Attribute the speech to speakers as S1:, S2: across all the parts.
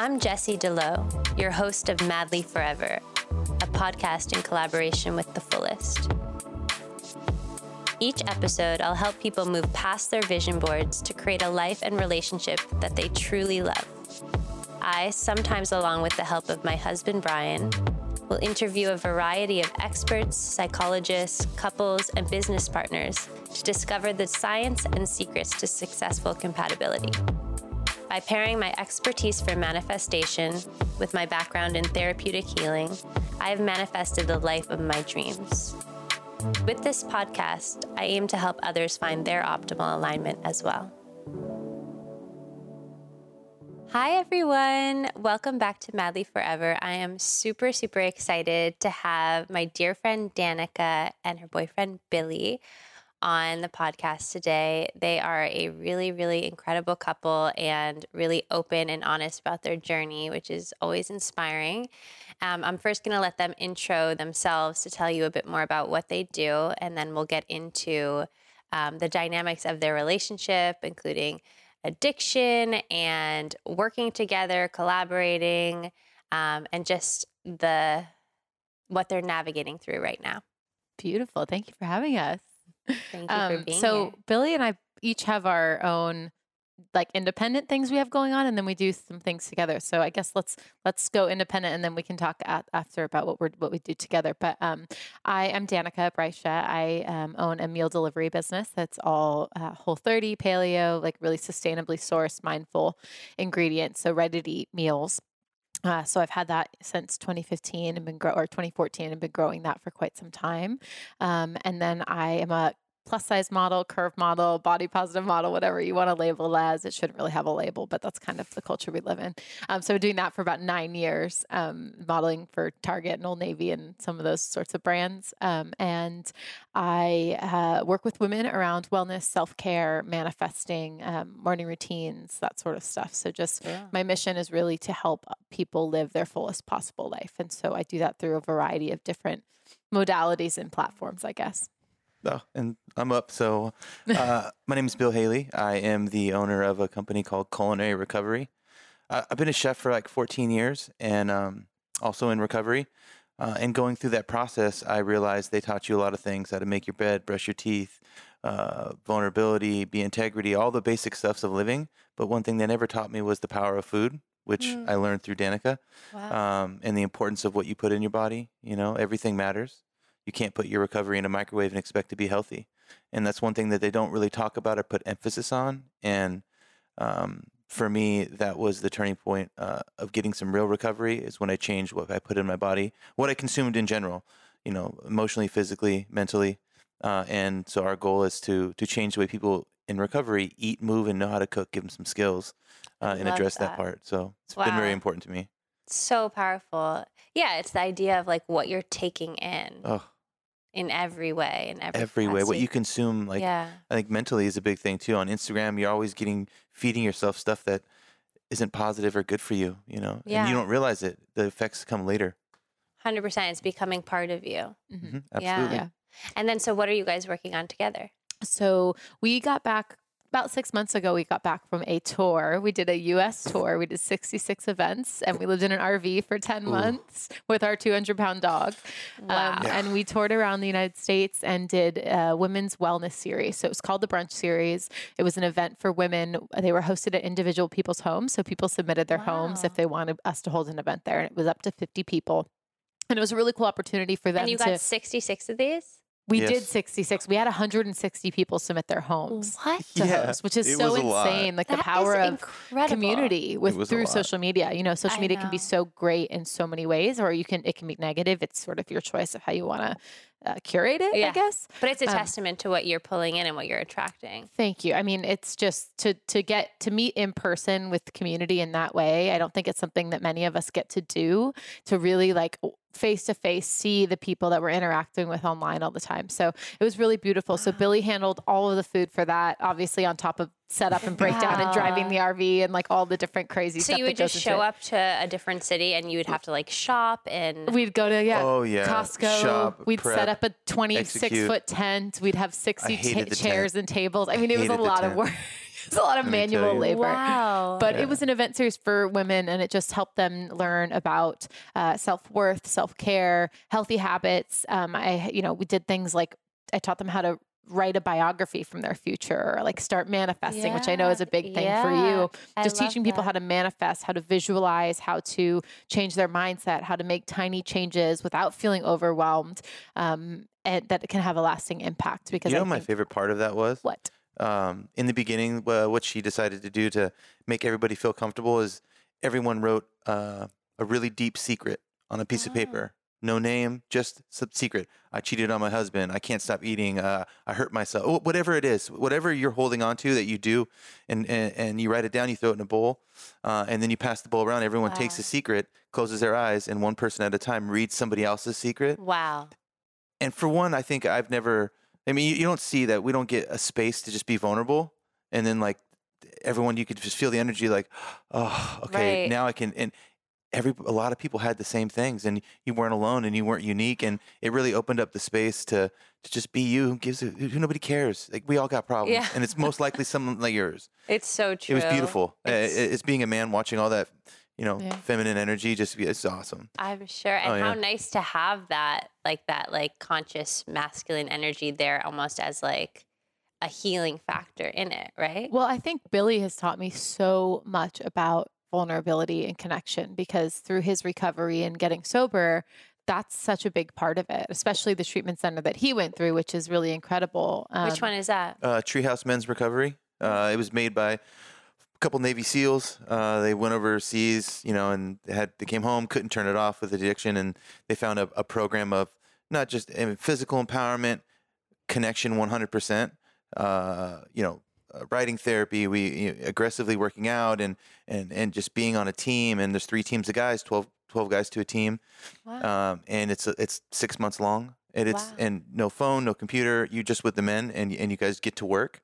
S1: I'm Jessie DeLoe, your host of Madly Forever, a podcast in collaboration with The Fullest. Each episode, I'll help people move past their vision boards to create a life and relationship that they truly love. I, sometimes along with the help of my husband Brian, will interview a variety of experts, psychologists, couples, and business partners to discover the science and secrets to successful compatibility. By pairing my expertise for manifestation with my background in therapeutic healing, I have manifested the life of my dreams. With this podcast, I aim to help others find their optimal alignment as well. Hi, everyone. Welcome back to Madly Forever. I am super, super excited to have my dear friend Danika and her boyfriend Billy on the podcast today. They are a really, really incredible couple and really open and honest about their journey, which is always inspiring. Um, I'm first going to let them intro themselves to tell you a bit more about what they do, and then we'll get into um, the dynamics of their relationship, including addiction and working together, collaborating, um, and just the what they're navigating through right now.
S2: Beautiful. Thank you for having us.
S1: Thank you um, for being
S2: so
S1: here.
S2: Billy and I each have our own like independent things we have going on and then we do some things together so i guess let's let's go independent and then we can talk at, after about what we're what we do together but um, i am Danika Brysha. i um, own a meal delivery business that's all uh, whole 30 paleo like really sustainably sourced mindful ingredients so ready to eat meals uh, so I've had that since 2015 and been grow or 2014 and been growing that for quite some time. Um, and then I am a plus size model, curve model, body positive model, whatever you want to label as. It shouldn't really have a label, but that's kind of the culture we live in. Um, so doing that for about nine years, um, modeling for Target and Old Navy and some of those sorts of brands. Um, and I uh, work with women around wellness, self care, manifesting, um, morning routines, that sort of stuff. So just yeah. my mission is really to help people live their fullest possible life. And so I do that through a variety of different modalities and platforms, I guess.
S3: Oh, and I'm up. So, uh, my name is Bill Haley. I am the owner of a company called Culinary Recovery. Uh, I've been a chef for like 14 years and um, also in recovery. Uh, and going through that process, I realized they taught you a lot of things how to make your bed, brush your teeth, uh, vulnerability, be integrity, all the basic stuffs of living. But one thing they never taught me was the power of food, which mm. I learned through Danika, wow. um, and the importance of what you put in your body. You know, everything matters you can't put your recovery in a microwave and expect to be healthy. And that's one thing that they don't really talk about or put emphasis on. And um, for me, that was the turning point uh, of getting some real recovery is when I changed what I put in my body, what I consumed in general, you know, emotionally, physically, mentally. Uh, and so our goal is to to change the way people in recovery eat, move, and know how to cook. Give them some skills uh, and address that. that. part. So it's wow. been very important to me.
S1: So powerful. Yeah, it's the idea of like what you're taking in. Oh in every way in every,
S3: every way what you consume like yeah. i think mentally is a big thing too on instagram you're always getting feeding yourself stuff that isn't positive or good for you you know yeah. and you don't realize it the effects come later
S1: 100% it's becoming part of you
S3: mm-hmm. mm-hmm. absolutely
S1: yeah. and then so what are you guys working on together
S2: so we got back about six months ago, we got back from a tour. We did a US tour. We did 66 events and we lived in an RV for 10 Ooh. months with our 200 pound dog. Wow. Um, yeah. And we toured around the United States and did a women's wellness series. So it was called the Brunch Series. It was an event for women. They were hosted at individual people's homes. So people submitted their wow. homes if they wanted us to hold an event there. And it was up to 50 people. And it was a really cool opportunity for them
S1: and you
S2: got to,
S1: 66 of these?
S2: We yes. did 66. We had 160 people submit their homes
S1: what?
S2: to yeah, host, which is so insane. Like that the power of incredible. community with through social media. You know, social I media know. can be so great in so many ways, or you can it can be negative. It's sort of your choice of how you want to uh, curate it, yeah. I guess.
S1: But it's a um, testament to what you're pulling in and what you're attracting.
S2: Thank you. I mean, it's just to to get to meet in person with community in that way. I don't think it's something that many of us get to do to really like face to face see the people that we're interacting with online all the time. So it was really beautiful. So Billy handled all of the food for that, obviously on top of setup and breakdown wow. and driving the RV and like all the different crazy
S1: so
S2: stuff.
S1: So you would just show up to a different city and you would have to like shop and
S2: we'd go to yeah,
S3: oh yeah,
S2: Costco.
S3: Shop,
S2: we'd
S3: prep,
S2: set up a 26 execute. foot tent. We'd have 60 t- chairs tent. and tables. I mean, I it was a lot tent. of work. it's a lot of
S3: Let me tell
S2: manual labor.
S1: Wow.
S2: But
S3: Yeah.
S2: it was an event series for women, and it just helped them learn about uh, self worth, self care, healthy habits. Um, I, you know, we did things like I taught them how to write a biography from their future, or like start manifesting, which I know is a big thing for you. Just
S1: love
S2: teaching people how to manifest, how to visualize, how to change their mindset, how to make tiny changes without feeling overwhelmed, um, and that can have a lasting impact. Because
S3: you know,
S2: I
S3: my favorite part of that was
S2: what
S3: um, in the beginning, uh, what she decided to do to make everybody feel comfortable is everyone wrote uh, a really deep secret on a piece of
S1: Oh.
S3: paper. No name, just some secret. I cheated on my husband. I can't stop eating. Uh, I hurt myself. Wh- Whatever it is, whatever you're holding on to that you do, and, and, and you write it down, you throw it in a bowl, uh, and then you pass the bowl around. Everyone takes
S1: Wow.
S3: a secret, closes their eyes, and one person at a time reads somebody else's secret
S1: wow.
S3: and for one, I think I've never. I mean, you, you don't see that. We don't get a space to just be vulnerable, and then like everyone, you could just feel the energy. Like, oh, okay,
S1: Right.
S3: now I can. And every a lot of people had the same things, and you weren't alone, and you weren't unique, and it really opened up the space to to just be you. Who gives a, who nobody cares. Like we all got problems,
S1: Yeah.
S3: and it's most likely someone like yours.
S1: It's so true.
S3: It was beautiful.
S1: It's,
S3: it's being a man watching all that, you know,
S2: Yeah.
S3: feminine energy. Just be it's awesome.
S1: I'm sure. And
S3: Oh, yeah.
S1: how nice to have that, like that, like conscious masculine energy there almost as like a healing factor in it, right?
S2: Well, I think Billy has taught me so much about vulnerability and connection because through his recovery and getting sober, that's such a big part of it, especially the treatment center that he went through, which is really incredible.
S1: Which
S2: Um,
S1: one is that?
S3: uh, Treehouse Men's Recovery. Uh, it was made by a couple Navy SEALs. Uh, they went overseas, you know, and they had they came home, couldn't turn it off with addiction, and they found a, a program of not just I mean, physical empowerment, connection, one hundred percent. Uh, you know, uh, writing therapy, we you know, aggressively working out, and and and just being on a team. And there's three teams of guys, 12, 12 guys to a team
S1: Wow.
S3: um, and it's it's six months long. And it's
S1: Wow.
S3: and no phone, no computer. You just with the men, and and you guys get to work.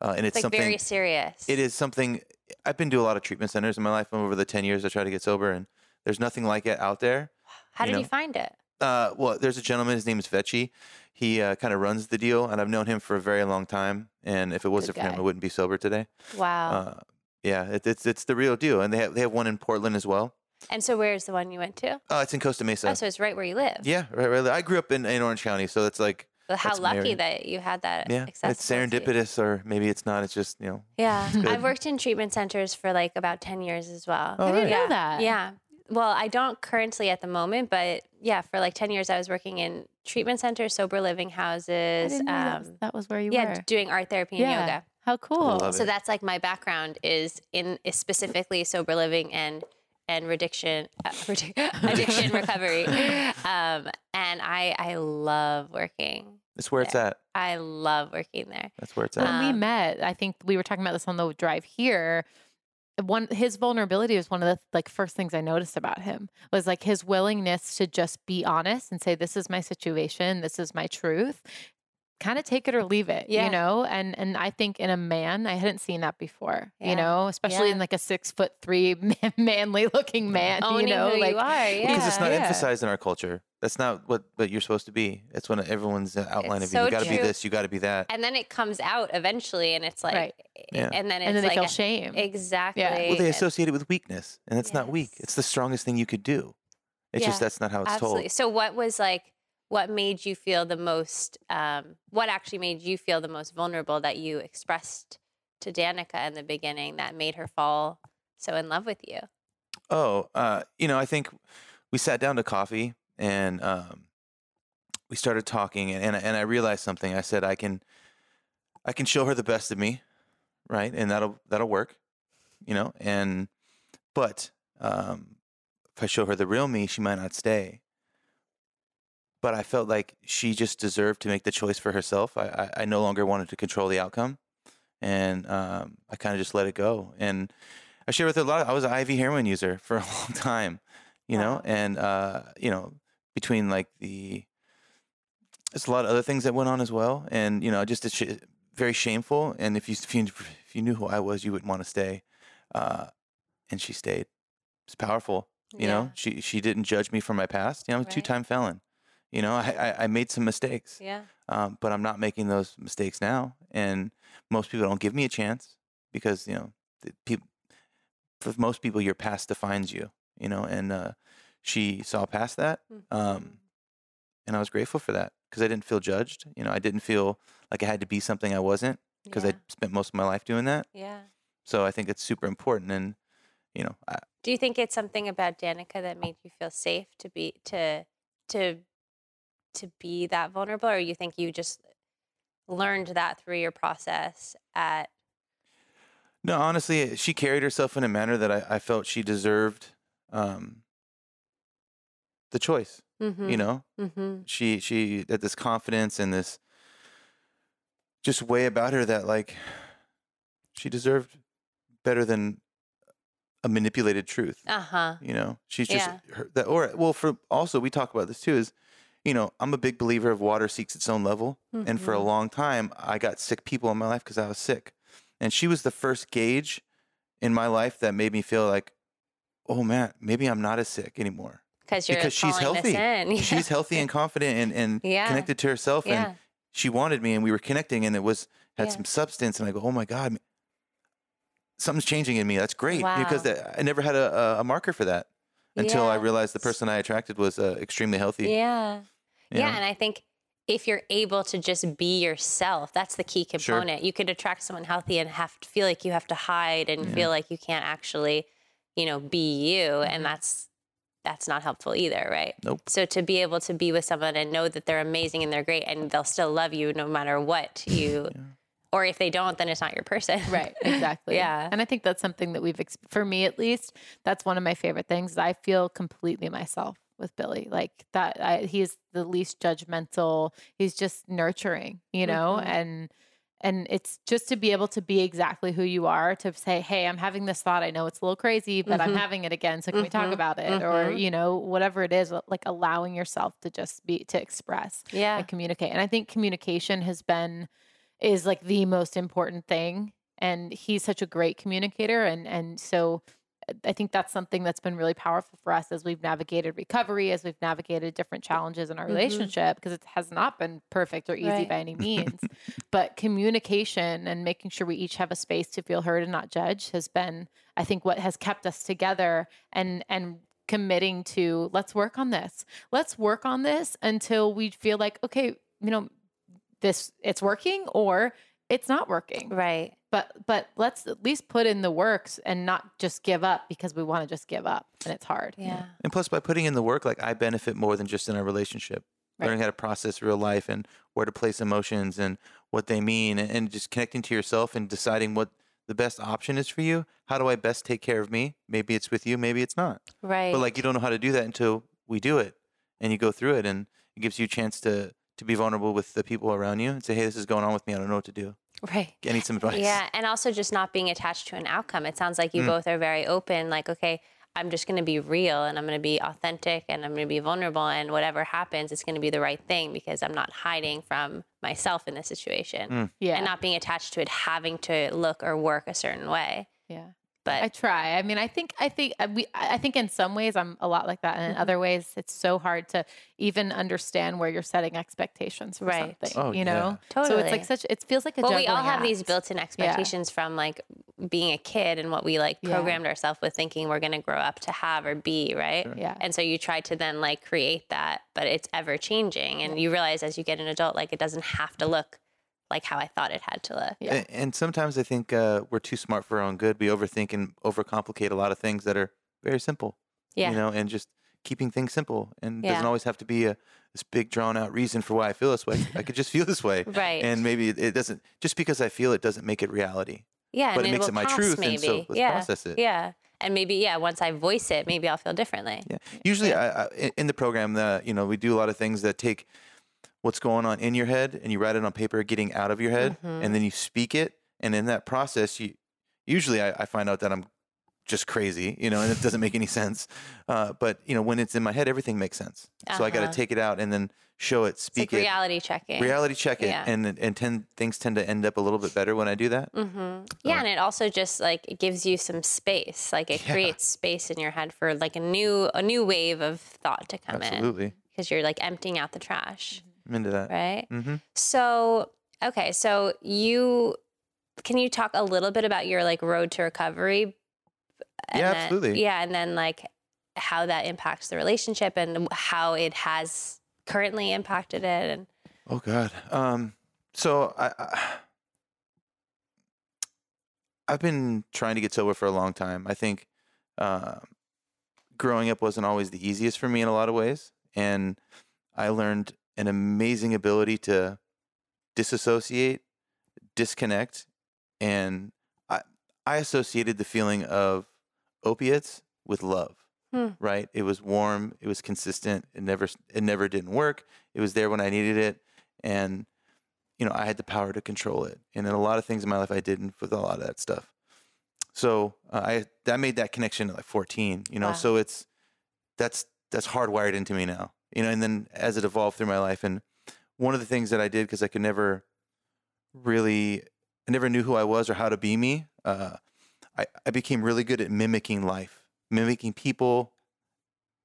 S3: Uh, and it's,
S1: it's like
S3: something.
S1: very serious.
S3: It is something. I've been to a lot of treatment centers in my life over the ten years I try to get sober, and there's nothing like it out there.
S1: How
S3: you
S1: did
S3: know.
S1: you find it?
S3: Uh, well, there's a gentleman. His name is Vecchi. He uh, kind of runs the deal, and I've known him for a very long time. And if it wasn't for him. I wouldn't be sober today.
S1: Wow.
S3: Uh, yeah, it, it's it's the real deal, and they have they have one in Portland as well.
S1: and so where's the one you went to?
S3: Uh, it's in Costa Mesa.
S1: oh, so it's right where you live.
S3: yeah, right, right. I grew up in, in Orange County, so it's like
S1: Well, How
S3: That's
S1: lucky
S3: area.
S1: that you had that.
S3: Yeah, it's
S1: accessible to you.
S3: serendipitous, or maybe it's not. It's just you know.
S1: Yeah. I've worked in treatment centers for like about ten years as well.
S3: Oh, I didn't
S1: yeah.
S2: know that.
S1: Yeah. Well, I don't currently at the moment, but yeah, for like ten years, I was working in treatment centers, sober living
S2: I
S1: houses.
S2: didn't know that,
S1: Um,
S2: was, that was where you were
S1: yeah,
S2: were.
S1: doing art therapy and
S2: Yeah.
S1: yoga.
S2: How cool.
S3: love
S1: So
S3: it.
S1: that's like my background is in is specifically sober living and and addiction uh, addiction recovery. Um, and I I love working.
S3: It's where it's at.
S1: I love working there.
S3: That's where it's at.
S2: when we
S1: Um,
S2: met, I think we were talking about this on the drive here. One his vulnerability was one of the like first things I noticed about him was like his willingness to just be honest and say this is my situation, this is my truth. Kind of take it or leave it,
S1: Yeah.
S2: you know? And and I think in a man, I hadn't seen that before,
S1: Yeah.
S2: you know, especially
S1: Yeah.
S2: in like a six foot three man, manly looking man,
S1: Owning
S2: you know,
S1: who
S2: like
S1: you yeah.
S3: because it's not
S2: Yeah.
S3: emphasized in our culture. That's not what what you're supposed to be. It's when everyone's uh, outline
S1: It's
S3: of you. You got to be this. You got to be that.
S1: and then it comes out eventually, and it's like,
S2: Right.
S3: Yeah.
S1: and then it's
S2: and then they
S1: like
S2: feel
S1: a-
S2: shame.
S1: exactly.
S3: well, they associate it with weakness, and it's not weak. It's the strongest thing you could do. It's just that's not how it's
S1: Absolutely.
S3: told.
S1: So, what was like? What made you feel the most? Um, what actually made you feel the most vulnerable that you expressed to Danika in the beginning that made her fall so in love with you?
S3: Oh, uh, you know, I think we sat down to coffee and um, we started talking, and and, I- and I realized something. I said I can, I can show her the best of me, right, and that'll that'll work, you know. And but um, if I show her the real me, she might not stay. But I felt like she just deserved to make the choice for herself. I I, I no longer wanted to control the outcome, and um, I kind of just let it go. And I shared with her a lot. I was an IV heroin user for a long time, you know, and uh, you know, between like the, there's a lot of other things that went on as well, and you know, just it's sh- very shameful. And if you if you if you knew who I was, you wouldn't want to stay. Uh, and she stayed. It's powerful, you know. She she didn't judge me for my past. You know, I'm a
S1: Right.
S3: two time felon. You know, I, I made some mistakes
S1: Yeah.
S3: um, but I'm not making those mistakes now. And most people don't give me a chance. because you know people for most people your past defines you you know and uh, she saw past that
S1: Mm-hmm.
S3: um, and i was grateful for that because i didn't feel judged you know i didn't feel like i had to be something i wasn't because
S1: yeah.
S3: i spent most of my life doing that
S1: yeah.
S3: so i think it's super important and you know I,
S1: Do you think it's something about Danika that made you feel safe to be to to to be that vulnerable, or you think you just learned that through your process at
S3: no honestly she carried herself in a manner that i, I felt she deserved um, the choice you know
S1: mm-hmm.
S3: she she had this confidence and this just way about her that like she deserved better than a manipulated truth
S1: uh-huh
S3: you know she's just
S1: Yeah.
S3: her, that or well for also we talk about this too is you know i'm a big believer of water seeks its own level and for a
S1: Mhm.
S3: long time i got sick people in my life because i was sick and she was the first gauge in my life that made me feel like oh man maybe i'm not as sick anymore
S1: because you're
S3: because she's healthy.
S1: Yeah.
S3: she's healthy and confident and, and
S1: Yeah.
S3: connected to herself
S1: yeah
S3: and she wanted me and we were connecting and it was had some substance and i go oh my god something's changing in me that's great because
S1: Wow.
S3: that, i never had a, a- marker for that until i realized the person i attracted was uh, extremely healthy
S1: yeah yeah
S3: know?
S1: and i think if you're able to just be yourself that's the key
S3: Sure.
S1: component you could attract someone healthy and have to feel like you have to hide and
S3: Yeah.
S1: feel like you can't actually you know be you
S3: Mm-hmm.
S1: and that's that's not helpful either right
S3: Nope.
S1: so to be able to be with someone and know that they're amazing and they're great and they'll still love you no matter what you
S3: Yeah.
S1: or if they don't then it's not your person
S2: Right, exactly.
S1: Yeah.
S2: And I think that's something that we've, ex- for me at least, that's one of my favorite things. I feel completely myself with Billy. Like that, I, he's the least judgmental. He's just nurturing, you know,
S1: Mhm.
S2: and, and it's just to be able to be exactly who you are to say, Hey, I'm having this thought. I know it's a little crazy, but I'm
S1: Mhm.
S2: having it again. So can we talk
S1: Mhm.
S2: about it? Or,
S1: Mhm.
S2: you know, whatever it is, like allowing yourself to just be, to express
S1: yeah
S2: and communicate. And I think communication has been is like the most important thing. And he's such a great communicator. And and so I think that's something that's been really powerful for us as we've navigated recovery, as we've navigated different challenges in our
S1: Mhm.
S2: relationship, because it has not been perfect or easy
S1: Right.
S2: by any means. but communication and making sure we each have a space to feel heard and not judged has been, I think, what has kept us together and and committing to let's work on this. Let's work on this until we feel like, okay, you know, this it's working or it's not working.
S1: right
S2: But but let's at least put in the works and not just give up because we want to just give up and it's hard.
S1: yeah.
S3: And plus by putting in the work like i benefit more than just in our relationship.
S2: Right.
S3: learning how to process real life and where to place emotions and what they mean and, and just connecting to yourself and deciding what the best option is for you. How do i best take care of me? Maybe it's with you maybe it's not.
S1: Right.
S3: But like you don't know how to do that until we do it and you go through it and it gives you a chance to to be vulnerable with the people around you and say hey this is going on with me. I don't know what to do
S1: right
S3: i need some advice
S1: Yeah, and also just not being attached to an outcome. It sounds like you
S3: Mm.
S1: both are very open. Like, okay, I'm just going to be real and I'm going to be authentic and I'm going to be vulnerable, and whatever happens, it's going to be the right thing because I'm not hiding from myself in this situation
S3: Mm.
S2: Yeah.
S1: and not being attached to it having to look or work a certain way.
S2: yeah.
S1: But
S2: I try. I mean, I think I think uh, we I think in some ways I'm a lot like that and in
S1: Mhm.
S2: other ways it's so hard to even understand where you're setting expectations for
S1: Right.
S2: something,
S3: Oh,
S2: you know?
S1: totally.
S2: So it's like such it feels like a
S1: well, we all
S2: juggling
S1: have these built-in expectations from like being a kid and what we like
S2: Yeah.
S1: programmed ourselves with thinking we're going to grow up to have or be, right?
S3: Sure.
S2: Yeah.
S1: And so you try to then like create that, but it's ever changing. And you realize as you get an adult, like it doesn't have to look like how I thought it had to look.
S2: Yeah.
S3: A- And sometimes I think uh, we're too smart for our own good. We overthink and overcomplicate a lot of things that are very simple.
S1: Yeah.
S3: You know, and just keeping things simple and
S1: Yeah.
S3: doesn't always have to be a this big drawn out reason for why I feel this way. I could just feel this way.
S1: Right.
S3: And maybe it, it doesn't just because I feel it doesn't make it reality.
S1: yeah.
S3: but
S1: and
S3: it makes
S1: will
S3: it my
S1: pass
S3: truth
S1: maybe.
S3: and so let's
S1: yeah.
S3: process it.
S1: Yeah. And maybe, yeah, once I voice it, maybe I'll feel differently.
S3: Yeah. Usually, I, I, in- in the program, the you know we do a lot of things that take what's going on in your head and you write it on paper, getting out of your head,
S1: Mhm.
S3: and then you speak it. And in that process, you usually I, I find out that I'm just crazy, you know, and it doesn't make any sense. Uh, but you know, when it's in my head, everything makes sense. So I got
S1: Uh-huh.
S3: to take it out and then show it, speak
S1: like
S3: it,
S1: reality checking.
S3: reality check it,
S1: Yeah.
S3: and and tend, things tend to end up a little bit better when I do that.
S1: hmm Yeah, and it also just like it gives you some space. Like it
S3: Yeah.
S1: creates space in your head for like a new a new wave of thought to come in
S3: Absolutely,
S1: because you're like emptying out the trash,
S3: I'm into that.
S1: right?
S3: Mm-hmm.
S1: So okay, so you can you talk a little bit about your like road to recovery? And
S3: Yeah,
S1: then-
S3: absolutely.
S1: Yeah, and then like how that impacts the relationship and how it has currently impacted it. And
S3: Oh God. Um, so I, I I've been trying to get sober for a long time. I think um growing up wasn't always the easiest for me in a lot of ways, and I learned an amazing ability to disassociate, disconnect, and I I associated the feeling of opiates with love.
S1: Hmm.
S3: Right? It was warm. It was consistent. It never it never didn't work. It was there when I needed it, and you know I had the power to control it. And in a lot of things in my life, I didn't with a lot of that stuff. So uh, I that made that connection at like 14. You know,
S1: Wow.
S3: so it's that's that's hardwired into me now. You know, and then as it evolved through my life, and one of the things that I did because I could never really, I never knew who I was or how to be me. Uh, I I became really good at mimicking life, mimicking people,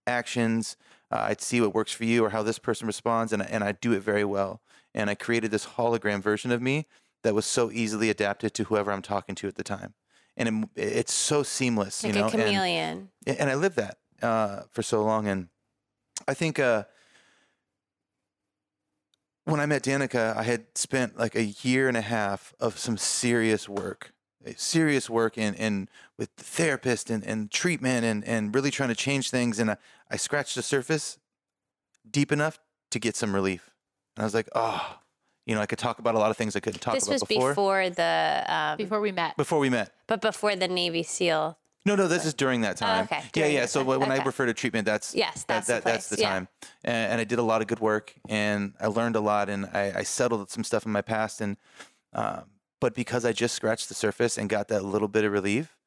S3: actions. Uh, I'd see what works for you or how this person responds, and I- and I do it very well. And I created this hologram version of me that was so easily adapted to whoever I'm talking to at the time, and it, it's so seamless.
S1: like
S3: you know,
S1: a
S3: and-
S1: chameleon.
S3: a- and I lived that uh, for so long. And I think uh, when I met Danika, I had spent like a year and a half of some serious work, serious work in, in with the therapist and, and treatment and, and really trying to change things. And I, I scratched the surface deep enough to get some relief. And I was like, oh, you know, I could talk about a lot of things I couldn't talk
S1: this
S3: about
S1: was
S3: before.
S1: before, the, um,
S2: Before we met.
S3: Before we met.
S1: but before the Navy SEAL.
S3: No, no, this is during that time.
S1: Oh, okay,
S3: Yeah,
S1: during
S3: yeah. So
S1: time.
S3: when when I refer to treatment, that's
S1: Yes,
S3: that,
S1: that's the
S3: that, that's the
S1: place, yeah.
S3: time. And, and I did a lot of good work, and I learned a lot, and I, I settled some stuff in my past. And um, but because I just scratched the surface and got that little bit of relief,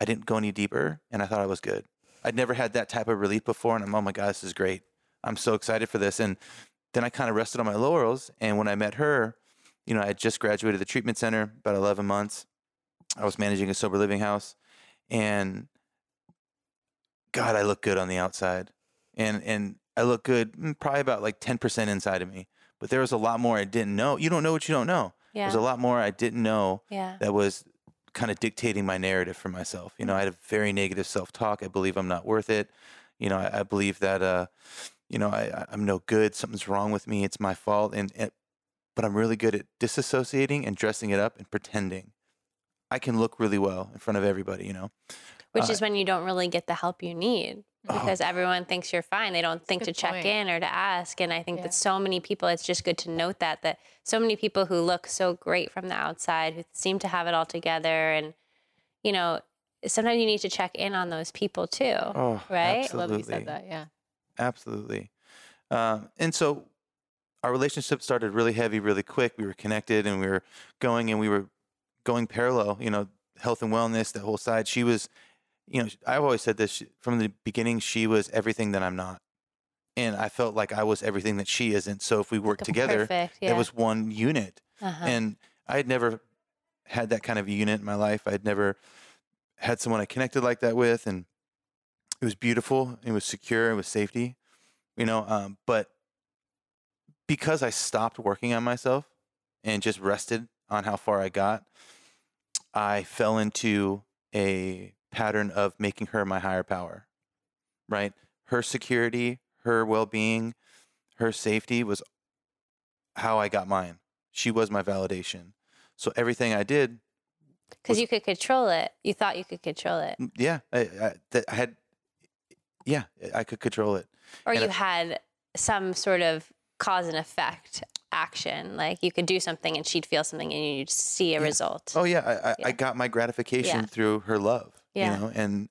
S3: I didn't go any deeper, and I thought I was good. I'd never had that type of relief before, and I'm oh my god, this is great. I'm so excited for this. And then I kind of rested on my laurels, and when I met her, you know, I had just graduated the treatment center about 11 months. I was managing a sober living house, and God, I look good on the outside, and and I look good mm, probably about like ten percent inside of me. But there was a lot more I didn't know. You don't know what you don't know.
S1: Yeah.
S3: There's a lot more I didn't know
S1: yeah.
S3: that was kind of dictating my narrative for myself. You know, I had a very negative self-talk. I believe I'm not worth it. You know, I, I believe that uh, you know, I, I- I'm no good. Something's wrong with me. It's my fault. And, and but I'm really good at disassociating and dressing it up and pretending. I can look really well in front of everybody. You know.
S1: Which
S3: Uh,
S1: is when you don't really get the help you need
S3: Oh.
S1: because everyone thinks you're fine. They don't think to check
S2: point.
S1: in or to ask. And I think
S2: Yeah.
S1: that so many people, it's just good to note that, that so many people who look so great from the outside, who seem to have it all together. And, you know, sometimes you need to check in on those people too.
S3: Oh,
S1: Right?
S2: I love you
S3: Absolutely.
S2: said that. Yeah.
S3: Absolutely. Um, and so our relationship started really heavy, really quick. We were connected and we were going and we were going parallel, you know, health and wellness, that whole side. She was, you know, I've always said this from the beginning, she was everything that I'm not. And I felt like I was everything that she isn't. So if we worked together,
S1: Perfect. Yeah.
S3: it was one unit.
S1: uh-huh.
S3: And I had never had that kind of unit in my life. I'd never had someone I connected like that with, and it was beautiful. It was secure. It was safety, you know. Um, but because I stopped working on myself and just rested on how far I got, I fell into a pattern of making her my higher power. Right, her security, her well-being, her safety was how I got mine. She was my validation. So everything I did,
S1: Because you could control it. You thought you could control it.
S3: mm, yeah, I, I, I had, yeah, I could control it.
S1: Or
S3: And
S1: you
S3: I-
S1: had some sort of cause and effect action. Like you could do something and she'd feel something and you'd see a
S3: Yeah.
S1: result.
S3: Oh yeah, I, I,
S1: Yeah.
S3: I got my gratification
S1: Yeah.
S3: through her love.
S1: Yeah.
S3: You know, and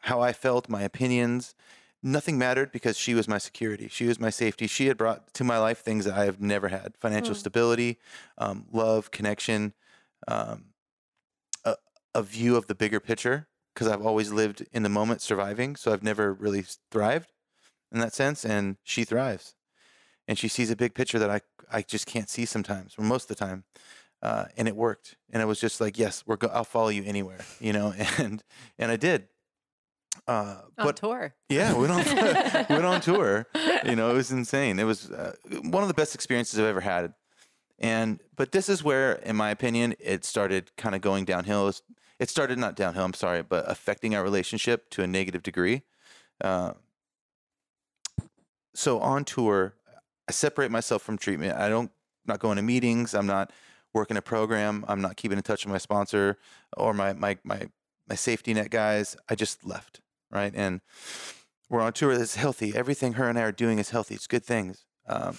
S3: how I felt, my opinions, nothing mattered because she was my security. She was my safety. She had brought to my life things that I have never had: financial
S1: Mm.
S3: stability, um, love, connection, um, a, a view of the bigger picture. Because I've always lived in the moment, surviving. So I've never really thrived in that sense, and she thrives. And she sees a big picture that I I just can't see sometimes, or most of the time uh, and it worked. And it was just like, yes, we're go- I'll follow you anywhere, you know, and and I did. Uh,
S2: On
S3: but
S2: tour.
S3: yeah, went on went on tour. You know, it was insane. It was uh, one of the best experiences I've ever had. And but this is where, in my opinion, it started kind of going downhill. It started not downhill. I'm sorry, but affecting our relationship to a negative degree. Uh, so on tour, I separate myself from treatment. I don't not going to meetings. I'm not working a program. I'm not keeping in touch with my sponsor or my my my my safety net guys. I just left, right? And we're on tour that's healthy. Everything her and I are doing is healthy. It's good things. Um,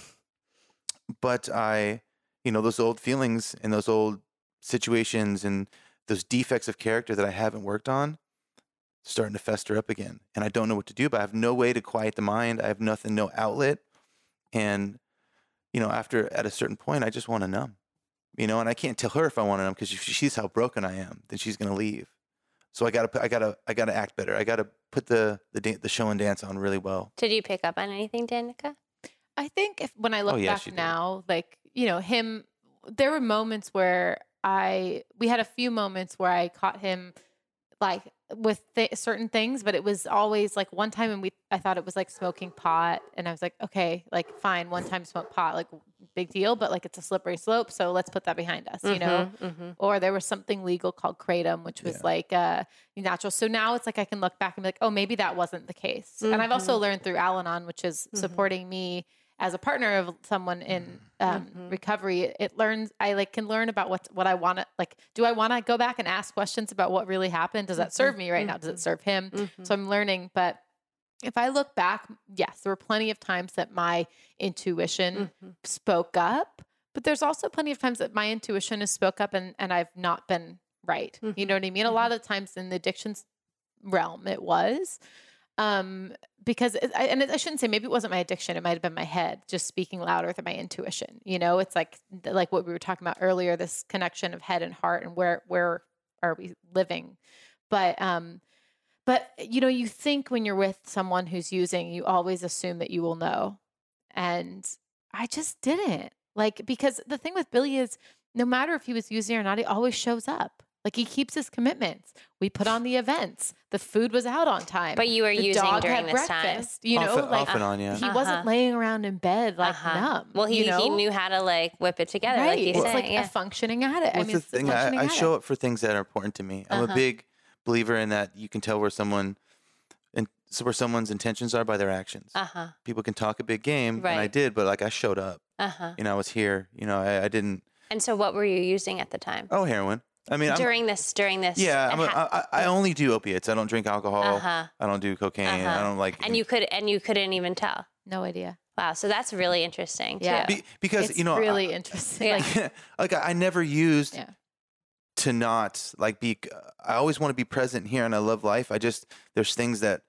S3: but I, you know, those old feelings and those old situations and those defects of character that I haven't worked on starting to fester up again. And I don't know what to do, but I have no way to quiet the mind. I have nothing, no outlet. And, you know, after at a certain point, I just want to numb, you know, and I can't tell her if I want to numb because if she sees how broken I am, then she's going to leave. So I gotta, I gotta, I gotta act better. I gotta put the the, dan- the show and dance on really well.
S1: Did you pick up on anything, Danika?
S2: I think if when I oh, look
S3: Oh, yeah,
S2: back now, like you know him, there were moments where I we had a few moments where I caught him like with th- certain things, but it was always like one time and we I thought it was like smoking pot, and I was like, okay, like fine, one time smoke pot, like big deal, but like it's a slippery slope, so let's put that behind us, you know.
S1: Mhm.
S2: Or there was something legal called kratom, which was
S3: Yeah.
S2: like uh, natural. So now it's like I can look back and be like, oh, maybe that wasn't the case. And I've also learned through Al-Anon, which is supporting me as a partner of someone in mm-hmm. um, mm-hmm. recovery. It, it learns I like can learn about what what I want to like. Do I want to go back and ask questions about what really happened? Does that mm-hmm. serve me right now? Does it serve him? So I'm learning, but. If I look back, yes, there were plenty of times that my intuition spoke up, but there's also plenty of times that my intuition has spoke up and, and I've not been right. You know what I mean? A lot of times in the addictions realm, it was. Um, because I, and I shouldn't say maybe it wasn't my addiction; it might have been my head just speaking louder than my intuition. You know, it's like like what we were talking about earlier, this connection of head and heart, and where where are we living? But um, but you know, you think when you're with someone who's using, you always assume that you will know, and I just didn't like because the thing with Billy is no matter if he was using or not, he always shows up. Like he keeps his commitments. We put on the events. The food was out on time.
S1: But you were
S2: the
S1: using
S2: dog
S1: during
S2: had
S1: this time.
S2: breakfast. You know,
S3: off,
S2: like
S3: off and on, yeah.
S2: he
S1: Uh-huh.
S2: wasn't laying around in bed like
S1: Uh-huh.
S2: numb.
S1: Well, he
S2: you know?
S1: he knew how to like whip it together,
S2: right.
S1: like you
S2: it's
S1: said.
S2: like
S1: yeah.
S2: a functioning addict. I mean,
S3: the
S2: it's
S3: thing? I, I show up for things that are important to me. I'm
S2: Uh-huh.
S3: a big believer in that you can tell where someone and so where someone's intentions are by their actions.
S1: uh huh.
S3: People can talk a big game, and I did, but like I showed up.
S1: Uh huh.
S3: You know, I was here. You know, I, I didn't.
S1: And so, what were you using at the time
S3: Oh, heroin. I mean, I'm,
S1: during this? During this?
S3: yeah, I'm a,
S1: ha-
S3: I, I only do opiates. I don't drink alcohol.
S1: Uh-huh.
S3: I don't do cocaine.
S1: Uh-huh.
S3: I don't like.
S1: and you could and you couldn't even tell.
S2: no idea.
S1: Wow. So that's really interesting
S2: Yeah.
S1: too.
S3: Be, because
S2: it's
S3: you know, I-
S2: really interesting.
S1: Yeah.
S2: Like,
S3: like I, I never used
S2: Yeah.
S3: to not like be I always want to be present here and I love life. I just there's things that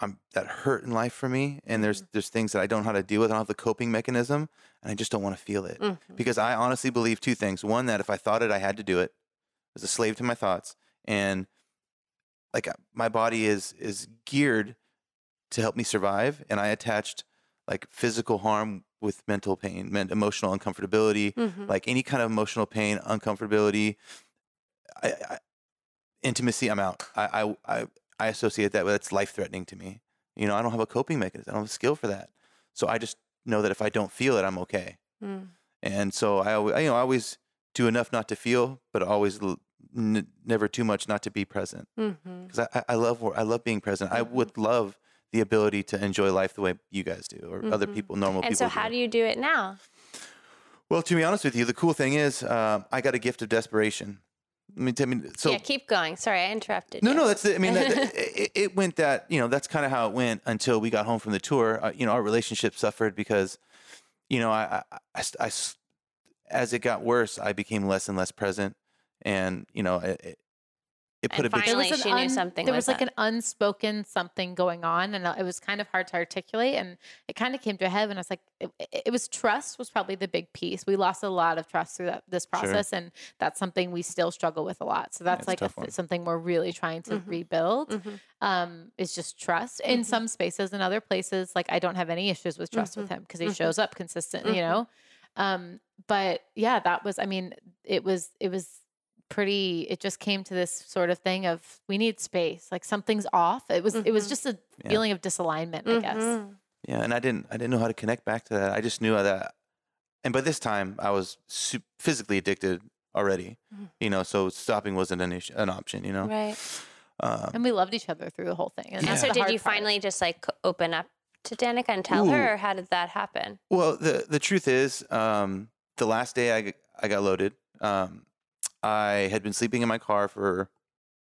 S3: I'm that hurt in life for me and there's there's things that I don't know how to deal with. I don't have the coping mechanism and I just don't want to feel it.
S1: Mhm.
S3: Because I honestly believe two things. One that if I thought it I had to do it. I was a slave to my thoughts and like uh, my body is is geared to help me survive and I attached like physical harm with mental pain, meant emotional uncomfortability,
S1: Mhm.
S3: like any kind of emotional pain, uncomfortability, I, I, intimacy, I'm out. I, I, I, I associate that with it's life threatening to me. You know, I don't have a coping mechanism. I don't have a skill for that. So I just know that if I don't feel it, I'm okay.
S1: Mm.
S3: And so I, always, you know, I always do enough not to feel, but always l- n- never too much not to be present. Because I, I- I love, I love being present. I would love the ability to enjoy life the way you guys do, or other
S1: Mhm.
S3: people, normal
S1: And
S3: people.
S1: so, how do you do it now?
S3: Well, to be honest with you, the cool thing is, um, I got a gift of desperation. I mean, I mean, so
S1: yeah, keep going. Sorry, I interrupted.
S3: no,
S1: you.
S3: no, that's the, I mean, that, that- it, it went that you know that's kind of how it went until we got home from the tour. Uh, you know, our relationship suffered because, you know, I, I, I, I as it got worse, I became less and less present, and you know, it, it, it put
S1: And
S3: a big.
S1: finally- she knew something
S2: There
S1: was
S2: was like
S1: up.
S2: an unspoken something going on, and uh, it was kind of hard to articulate. And it kind of came to a head, and I was like, it, it- it was trust was probably the big piece. We lost a lot of trust through that, this process, and that's something we still struggle with a lot. So that's
S3: it's a
S2: like a
S3: tough
S2: th- something we're really trying to
S1: Mhm.
S2: rebuild.
S1: Mhm.
S2: Um, is just trust in
S1: Mhm.
S2: some spaces, in other places, like I don't have any issues with trust with
S1: Mhm.
S2: him because he
S1: Mhm.
S2: shows up consistent. You know, um, but yeah, that was. I mean, it was. It was pretty it just came to this sort of thing of we need space like something's off it was it was
S1: Mhm.
S2: just a
S3: Yeah.
S2: feeling of disalignment i guess
S1: Mhm.
S3: Yeah, and I didn't I didn't know how to connect back to that. I just knew that and by this time I was su- physically addicted already.
S1: Mhm.
S3: You know, so stopping wasn't an issue, an option. You know,
S1: Right.
S3: um,
S2: And we loved each other through the whole thing. And
S1: And
S2: that's
S1: so did you
S2: part.
S1: finally just like open up to Danika and tell
S3: Ooh.
S1: her, or how did that happen?
S3: Well, the the truth is, um, the last day I I got loaded, um, I had been sleeping in my car for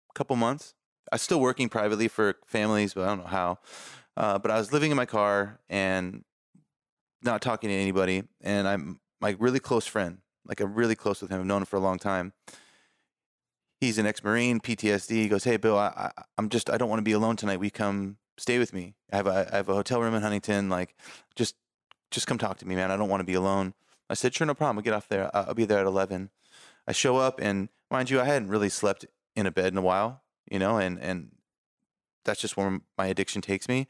S3: a couple months. I was still working privately for families, but I don't know how. Uh, but I was living in my car and not talking to anybody. And I'm my really close friend, like I'm really close with him. I've known him for a long time. He's an ex-marine, PTSD. He goes, "Hey, Bill, I, I, I'm just I don't want to be alone tonight. We come stay with me. I have a I have a hotel room in Huntington. Like, just just come talk to me, man. I don't want to be alone. I said, sure, no problem. I'll get off there. I'll be there at 11. I show up, and mind you, I hadn't really slept in a bed in a while, you know, and, and that's just where my addiction takes me.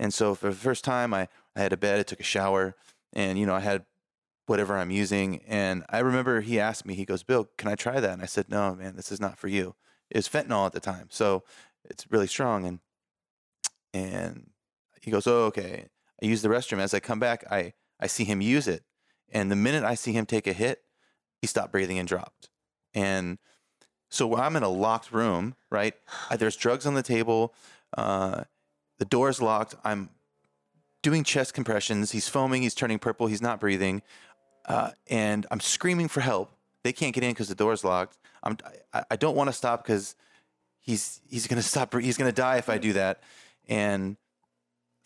S3: And so for the first time, I, I had a bed, I took a shower, and, you know, I had whatever I'm using. And I remember he asked me, he goes, Bill, can I try that? And I said, no, man, this is not for you. It was fentanyl at the time. So it's really strong. And, and he goes, oh, okay. I use the restroom. As I come back, I, I see him use it. And the minute I see him take a hit, he stopped breathing and dropped. And so I'm in a locked room, right? There's drugs on the table. Uh, the door's locked. I'm doing chest compressions. He's foaming. He's turning purple. He's not breathing. Uh, and I'm screaming for help. They can't get in because the door's locked. I'm, I, I don't want to stop because he's he's gonna stop. He's gonna die if I do that. And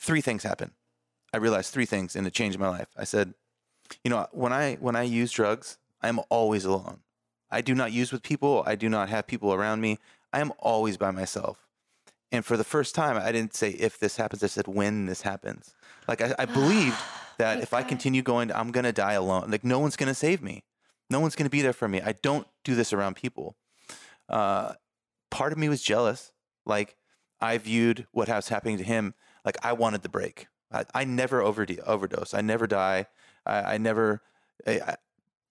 S3: three things happen. I realized three things, and it changed my life. I said, you know, when I when I use drugs, I am always alone. I do not use with people. I do not have people around me. I am always by myself. And for the first time, I didn't say if this happens. I said when this happens. Like I, I believed that if I continue going, I'm gonna die alone. Like no one's gonna save me. No one's gonna be there for me. I don't do this around people. Uh, part of me was jealous. Like I viewed what was happening to him. Like I wanted the break. I, I never overde- overdose. I never die. I, I never. I,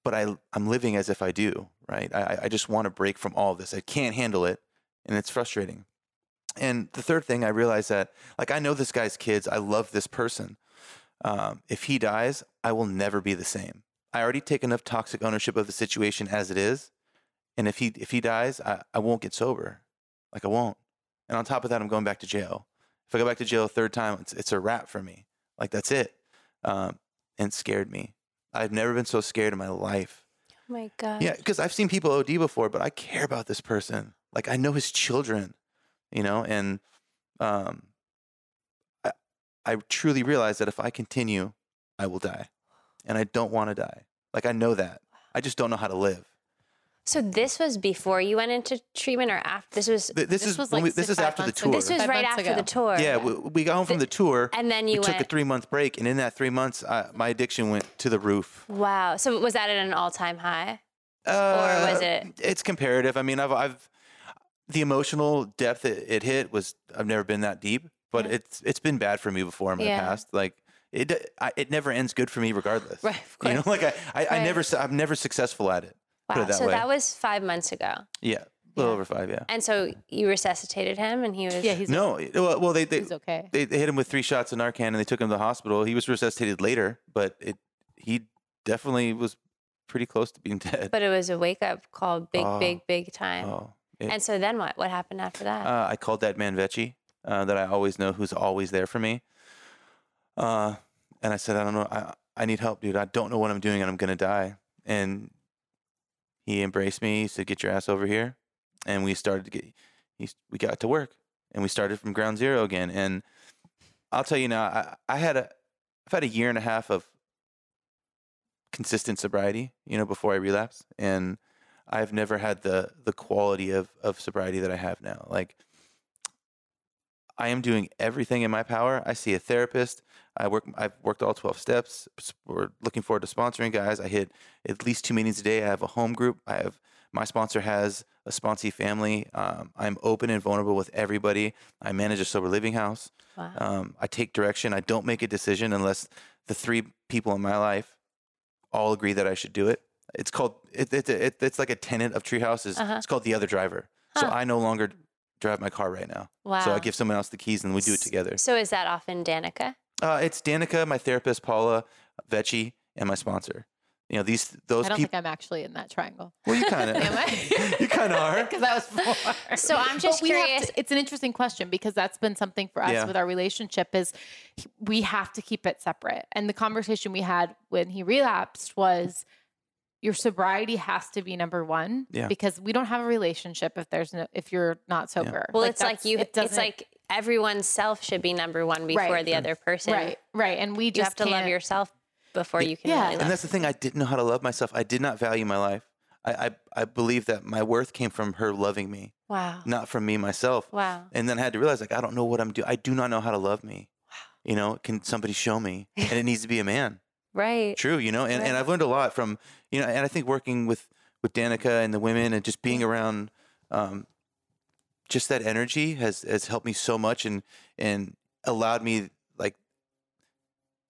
S3: but I I'm living as if I do. Right. I I just want to break from all this. I can't handle it, and it's frustrating. And the third thing I realized that like I know this guy's kids. I love this person. Um, if he dies, I will never be the same. I already take enough toxic ownership of the situation as it is, and if he if he dies, I, I won't get sober. Like I won't. And on top of that, I'm going back to jail. If I go back to jail a third time, it's it's a wrap for me. Like that's it. Um, and it scared me. I've never been so scared in my life.
S1: Oh my God.
S3: Yeah, because I've seen people OD before, but I care about this person. Like I know his children, you know, and um, I, I truly realize that if I continue, I will die, and I don't want to die. Like I know that. I just don't know how to live.
S1: So this was before you went into treatment, or after? This was.
S3: This,
S2: This
S3: is
S2: was like
S3: we, this
S2: six-
S3: is after the tour.
S2: ago.
S1: This was
S2: Five
S1: right
S2: months
S1: after the tour.
S3: yeah, we, we got home from the tour.
S1: and then
S3: we
S1: you
S3: took a three month break, and in that three months, I, my addiction went to the roof.
S1: Wow. So was that at an all-time high?
S3: Uh, or
S1: was it-
S3: It's comparative. I mean, I've, I've the emotional depth it, it hit was I've never been that deep, but
S1: Yeah.
S3: it's it's been bad for me before in my
S1: Yeah.
S3: past. Like it, I, it never ends good for me regardless.
S1: Right. Of
S3: You know, like I, I, I never, I'm never successful at it. Put
S1: Wow.
S3: that
S1: so
S3: way.
S1: that was five months ago,
S3: Yeah, a little
S1: Yeah.
S3: over five. Yeah.
S1: and so you resuscitated him, and he was.
S2: Yeah, he's
S3: No, well, well they they,
S2: he's okay.
S3: they they hit him with three shots of Narcan and they took him to the hospital. He was resuscitated later, but it he definitely was pretty close to being dead.
S1: But it was a wake-up call, big,
S3: Oh.
S1: big, big time.
S3: oh, it-
S1: And so then what? What happened after that?
S3: Uh, I called that man Vecchi, uh, that I always know, who's always there for me. Uh, and I said, I don't know, I, I need help, dude. I don't know what I'm doing, and I'm gonna die. And he embraced me. He said, "Get your ass over here," and we started to get. He, we got to work, and we started from ground zero again. And I'll tell you now, I, I had a, I've had a year and a half of consistent sobriety, you know, before I relapsed, and I've never had the the quality of of sobriety that I have now. Like I am doing everything in my power. I see a therapist. I work. I've worked all twelve steps. We're looking forward to sponsoring guys. I hit at least two meetings a day. I have a home group. I have my sponsor has a sponsee family. Um, I'm open and vulnerable with everybody. I manage a sober living house.
S1: wow.
S3: Um, I take direction. I don't make a decision unless the three people in my life all agree that I should do it. It's called it, it, it, it's like a tenant of Treehouse. Is
S1: Uh-huh.
S3: it's called the other driver. So I no longer drive my car right now.
S1: wow.
S3: So I give someone else the keys and we do it together.
S1: So is that often Danika?
S3: Uh, it's Danika, my therapist, Paula, Vecchi, and my sponsor. you know these those
S2: I don't
S3: people.
S2: think I'm actually in that triangle.
S3: Well, you kind of
S2: Am I?
S3: you kind of are.
S2: Because that was four.
S1: So I'm just
S2: we
S1: curious-
S2: to- it's an interesting question because that's been something for us
S3: Yeah.
S2: with our relationship is we have to keep it separate. And the conversation we had when he relapsed was your sobriety has to be number one
S3: Yeah.
S2: because we don't have a relationship if there's no if you're not sober.
S1: Well, it's like you.
S2: it
S1: It's like everyone's self should be number one before
S2: Right.
S1: the other person.
S2: right, right, and we just
S1: You have to love yourself before you can
S2: Yeah.
S1: really
S2: And
S1: love.
S3: And that's the thing. I didn't know how to love myself. I did not value my life. I, I I believe that my worth came from her loving me,
S1: wow.
S3: not from me myself.
S1: Wow.
S3: And then I had to realize, like, I don't know what I'm doing. I do not know how to love me. Wow. You know, can somebody show me? And it needs to be a man.
S1: Right.
S3: True, you know, and, and I've learned a lot from, you know, and I think working with with Danika and the women and just being around, um, just that energy has has helped me so much and and allowed me like,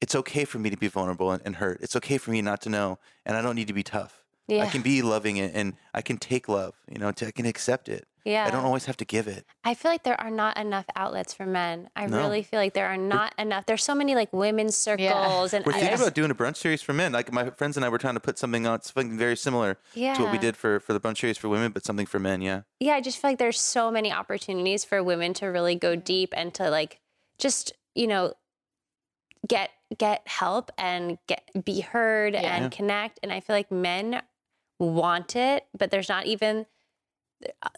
S3: it's okay for me to be vulnerable and, and hurt. It's okay for me not to know, and I don't need to be tough.
S1: Yeah.
S3: I can be loving it, and I can take love. You know, I can accept it.
S1: Yeah.
S3: I don't always have to give it.
S1: I feel like there are not enough outlets for men. I
S3: No.
S1: really feel like there are not enough. There's so many like women's circles and
S3: We're thinking
S1: just-
S3: about doing a brunch series for men. Like my friends and I were trying to put something on something very similar
S1: yeah.
S3: to what we did for for the brunch series for women, but something for men. Yeah.
S1: Yeah, I just feel like there's so many opportunities for women to really go deep and to like just, you know, get get help and get be heard
S2: Yeah.
S1: and connect. And I feel like men want it, but there's not even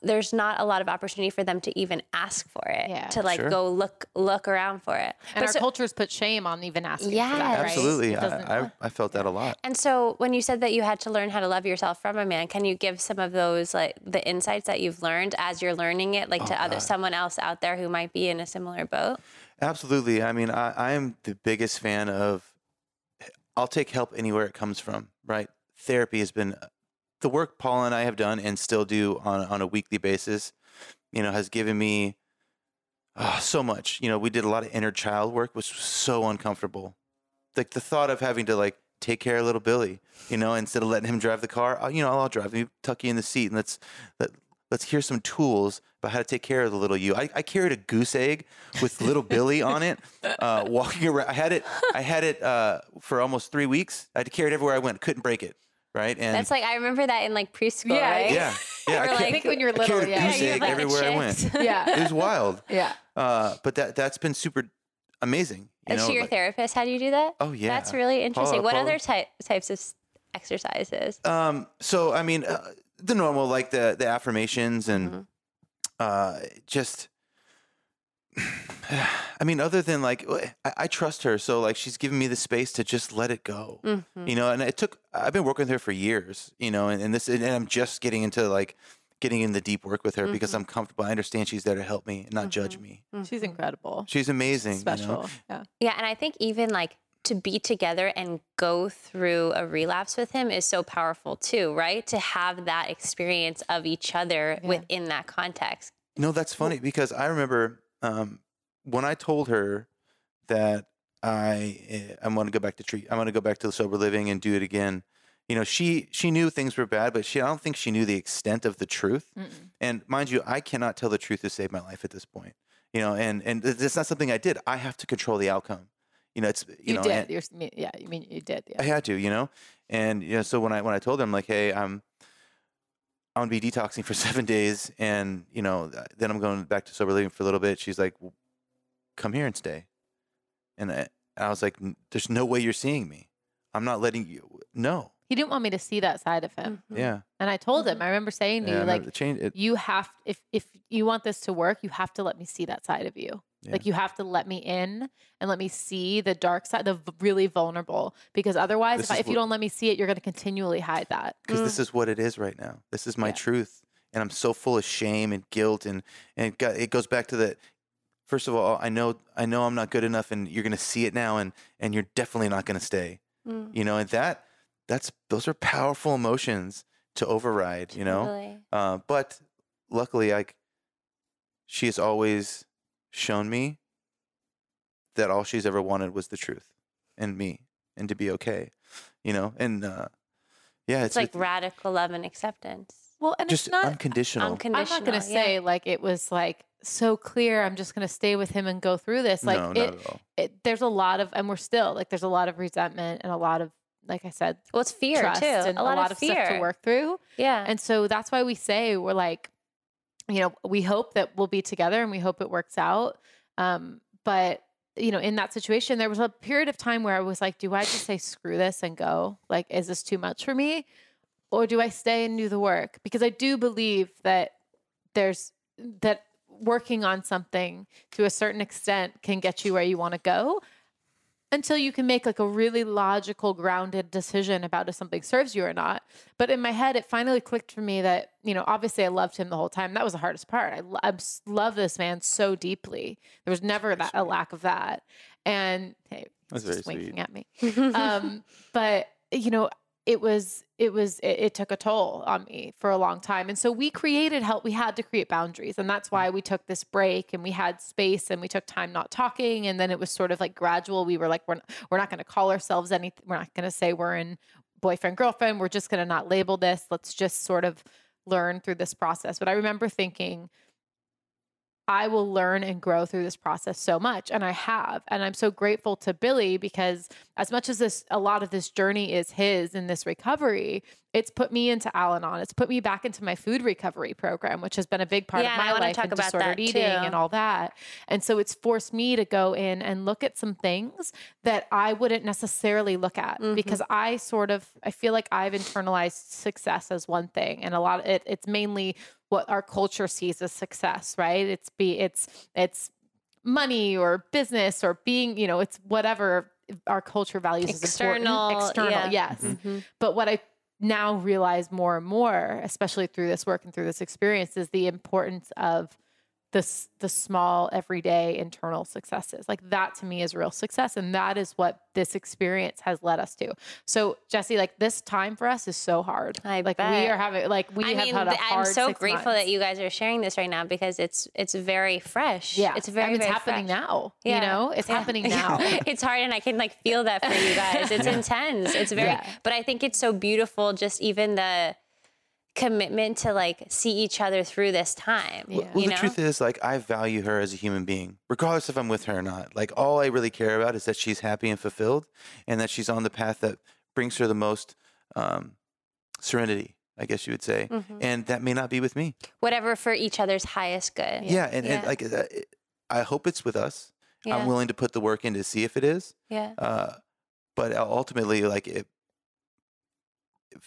S1: there's not a lot of opportunity for them to even ask for it.
S2: Yeah.
S1: to like
S3: Sure.
S1: go look look around for it.
S2: And
S1: But
S2: our
S1: so-
S2: cultures put shame on even asking for that,
S1: Yes.
S2: right?
S3: Absolutely. I, I I felt that a lot.
S1: And so when you said that you had to learn how to love yourself from a man, can you give some of those like the insights that you've learned as you're learning it like
S3: Oh,
S1: to other
S3: God.
S1: someone else out there who might be in a similar boat?
S3: Absolutely. I mean, I, I am the biggest fan of. I'll take help anywhere it comes from. Right. Therapy has been the work Paul and I have done and still do on on a weekly basis. You know, has given me oh, so much. You know, we did a lot of inner child work, which was so uncomfortable. Like the thought of having to like take care of little Billy. You know, instead of letting him drive the car, I'll, you know, I'll drive you, tuck you in the seat, and let's let let's hear some tools about how to take care of the little you. I, I carried a goose egg with little Billy on it, uh, walking around. I had it. I had it uh, for almost three weeks. I had to carry it everywhere I went. Couldn't break it. Right. And
S1: That's like I remember that in like preschool,
S2: Yeah,
S1: right?
S3: yeah, yeah.
S1: Or
S3: I,
S1: like-
S2: I think when you're little,
S3: carried a
S2: yeah.
S3: goose
S1: you have,
S3: egg
S1: like, the
S3: everywhere I went.
S1: chicks.
S3: It was wild.
S2: Yeah.
S3: Uh, but that that's been super amazing. You
S1: And
S3: know,
S1: so your
S3: like-
S1: therapist do you do that?
S3: Oh yeah.
S1: That's really interesting. what
S3: Paula-
S1: other ty- types of exercises?
S3: Um, so I mean, uh, the normal like the the affirmations and
S1: Mhm.
S3: uh, just. I mean, other than like, I, I trust her, so like she's giving me the space to just let it go,
S1: Mhm.
S3: you know. And it took. I've been working with her for years, you know, and, and this, and I'm just getting into like getting in the deep work with her because
S1: Mhm.
S3: I'm comfortable. I understand she's there to help me, and not judge
S1: Mhm.
S3: me.
S2: She's
S1: Mhm.
S2: incredible.
S3: She's amazing.
S2: Special.
S3: You know?
S2: Yeah.
S1: Yeah, and I think even like to be together and go through a relapse with him is so powerful too, right? To have that experience of each other
S2: Yeah.
S1: within that context.
S3: No, that's funny because I remember um, when I told her that I eh, I want to go back to treat. I want to go back to the sober living and do it again. You know, she she knew things were bad, but she I don't think she knew the extent of the truth.
S2: Mm-mm.
S3: And mind you, I cannot tell the truth to save my life at this point. You know, and and it's not something I did. I have to control the outcome. You know, it's you,
S2: You,
S3: know,
S2: did.
S3: and-
S2: You're, yeah. You mean you did. Yeah.
S3: I had to, you know, and you know, so when I when I told her, I'm like, hey, I'm I'm gonna be detoxing for seven days, and you know, then I'm going back to sober living for a little bit. She's like, "W- come here and stay, and I, I was like, there's no way you're seeing me. I'm not letting you. No,
S2: He didn't want me to see that side of him,
S1: Mhm.
S3: yeah,
S2: and I told him. I remember saying to
S3: yeah.
S2: You, like,
S3: change. It,
S2: you have if if you want this to work, you have to let me see that side of you.
S3: Yeah.
S2: Like you have to let me in and let me see the dark side, the really vulnerable. Because otherwise,
S3: This
S2: if, I, if you don't let me see it, you're going to continually hide that.
S3: because this is what it is right now. This is my
S2: Yeah.
S3: truth, and I'm so full of shame and guilt, and and it, got, it goes back to that. First of all, I know I know I'm not good enough, and you're gonna see it now, and and you're definitely not gonna stay.
S1: Mm,
S3: You know, and that that's those are powerful emotions to override. You know,
S1: totally.
S3: uh, but luckily, like she is always shown me that all she's ever wanted was the truth and me, and to be okay. You know, and uh, yeah,
S1: It's
S3: it's,
S1: like
S3: it's
S1: radical love and acceptance.
S2: Well, and
S3: just
S2: it's not.
S3: unconditional.
S1: Unconditional.
S2: I'm not going to
S1: yeah.
S2: say like it was like so clear. I'm just going to stay with him and go through this. Like
S3: no,
S2: it,
S3: not at all.
S2: it, there's a lot of, and we're still like, there's a lot of resentment and a lot of like I said,
S1: Well, it's fear
S2: trust
S1: too.
S2: and
S1: a lot,
S2: of,
S1: of,
S2: stuff
S1: fear
S2: to work through.
S1: Yeah.
S2: And so that's why we say we're like, you know, we hope that we'll be together and we hope it works out. Um, but you know, in that situation, there was a period of time where I was like, do I just say screw this and go? Like, is this too much for me? Or do I stay and do the work? Because I do believe that there's that working on something to a certain extent can get you where you want to go until you can make like a really logical grounded decision about if something serves you or not. But in my head it finally clicked for me that you know obviously i loved him the whole time. That was the hardest part. I, lo- I love this man so deeply. There was never that a lack of that. And hey
S3: That's
S2: just
S3: very
S2: winking
S3: sweet.
S2: at me. Um but you know it was it was it, it took a toll on me for a long time and so we created help we had to create boundaries and that's why we took this break and we had space and we took time not talking and then it was sort of like gradual we were like we're, we're not going to call ourselves anything we're not going to say we're in boyfriend girlfriend we're just going to not label this let's just sort of learn through this process but i remember thinking I will learn and grow through this process so much. And I have. And I'm so grateful to Billy because as much as this a lot of this journey is his in this recovery, it's put me into Al-Anon. It's put me back into my food recovery program, which has been a big part
S1: Yeah,
S2: of my life
S1: talk
S2: and
S1: about
S2: disordered eating
S1: too.
S2: and all that. And so it's forced me to go in and look at some things that I wouldn't necessarily look at
S1: Mm-hmm.
S2: because I sort of I feel like I've internalized success as one thing and a lot of it it's mainly what our culture sees as success, right? It's be it's it's money or business or being, you know, it's whatever our culture values
S1: External,
S2: as important. External,
S1: yeah.
S2: yes.
S1: Mhm.
S2: But what I now realize more and more, especially through this work and through this experience, is the importance of this the small everyday internal successes. Like that to me is real success. And that is what this experience has led us to. So Jesse, like this time for us is so hard.
S1: I
S2: like we are having like we
S1: I
S2: have
S1: mean,
S2: had a hard
S1: I'm so grateful
S2: months.
S1: that you guys are sharing this right now because it's it's very fresh.
S2: Yeah,
S1: it's very
S2: I mean, it's
S1: very
S2: happening
S1: fresh.
S2: now.
S1: Yeah.
S2: You know, it's
S1: Yeah.
S2: happening now.
S1: it's hard and I can like feel that for you guys. It's intense. It's very but I think it's so beautiful just even the commitment to like see each other through this time.
S2: Yeah.
S3: Well, the
S1: know?
S3: truth is, like, I value her as a human being, regardless if I'm with her or not. Like, all I really care about is that she's happy and fulfilled, and that she's on the path that brings her the most um, serenity, I guess you would say.
S1: Mhm.
S3: And that may not be with me.
S1: Whatever for each other's highest good.
S3: Yeah, and, and
S1: Yeah.
S3: like, uh, I hope it's with us.
S1: Yeah.
S3: I'm willing to put the work in to see if it is.
S1: yeah.
S3: Uh, but ultimately, like, if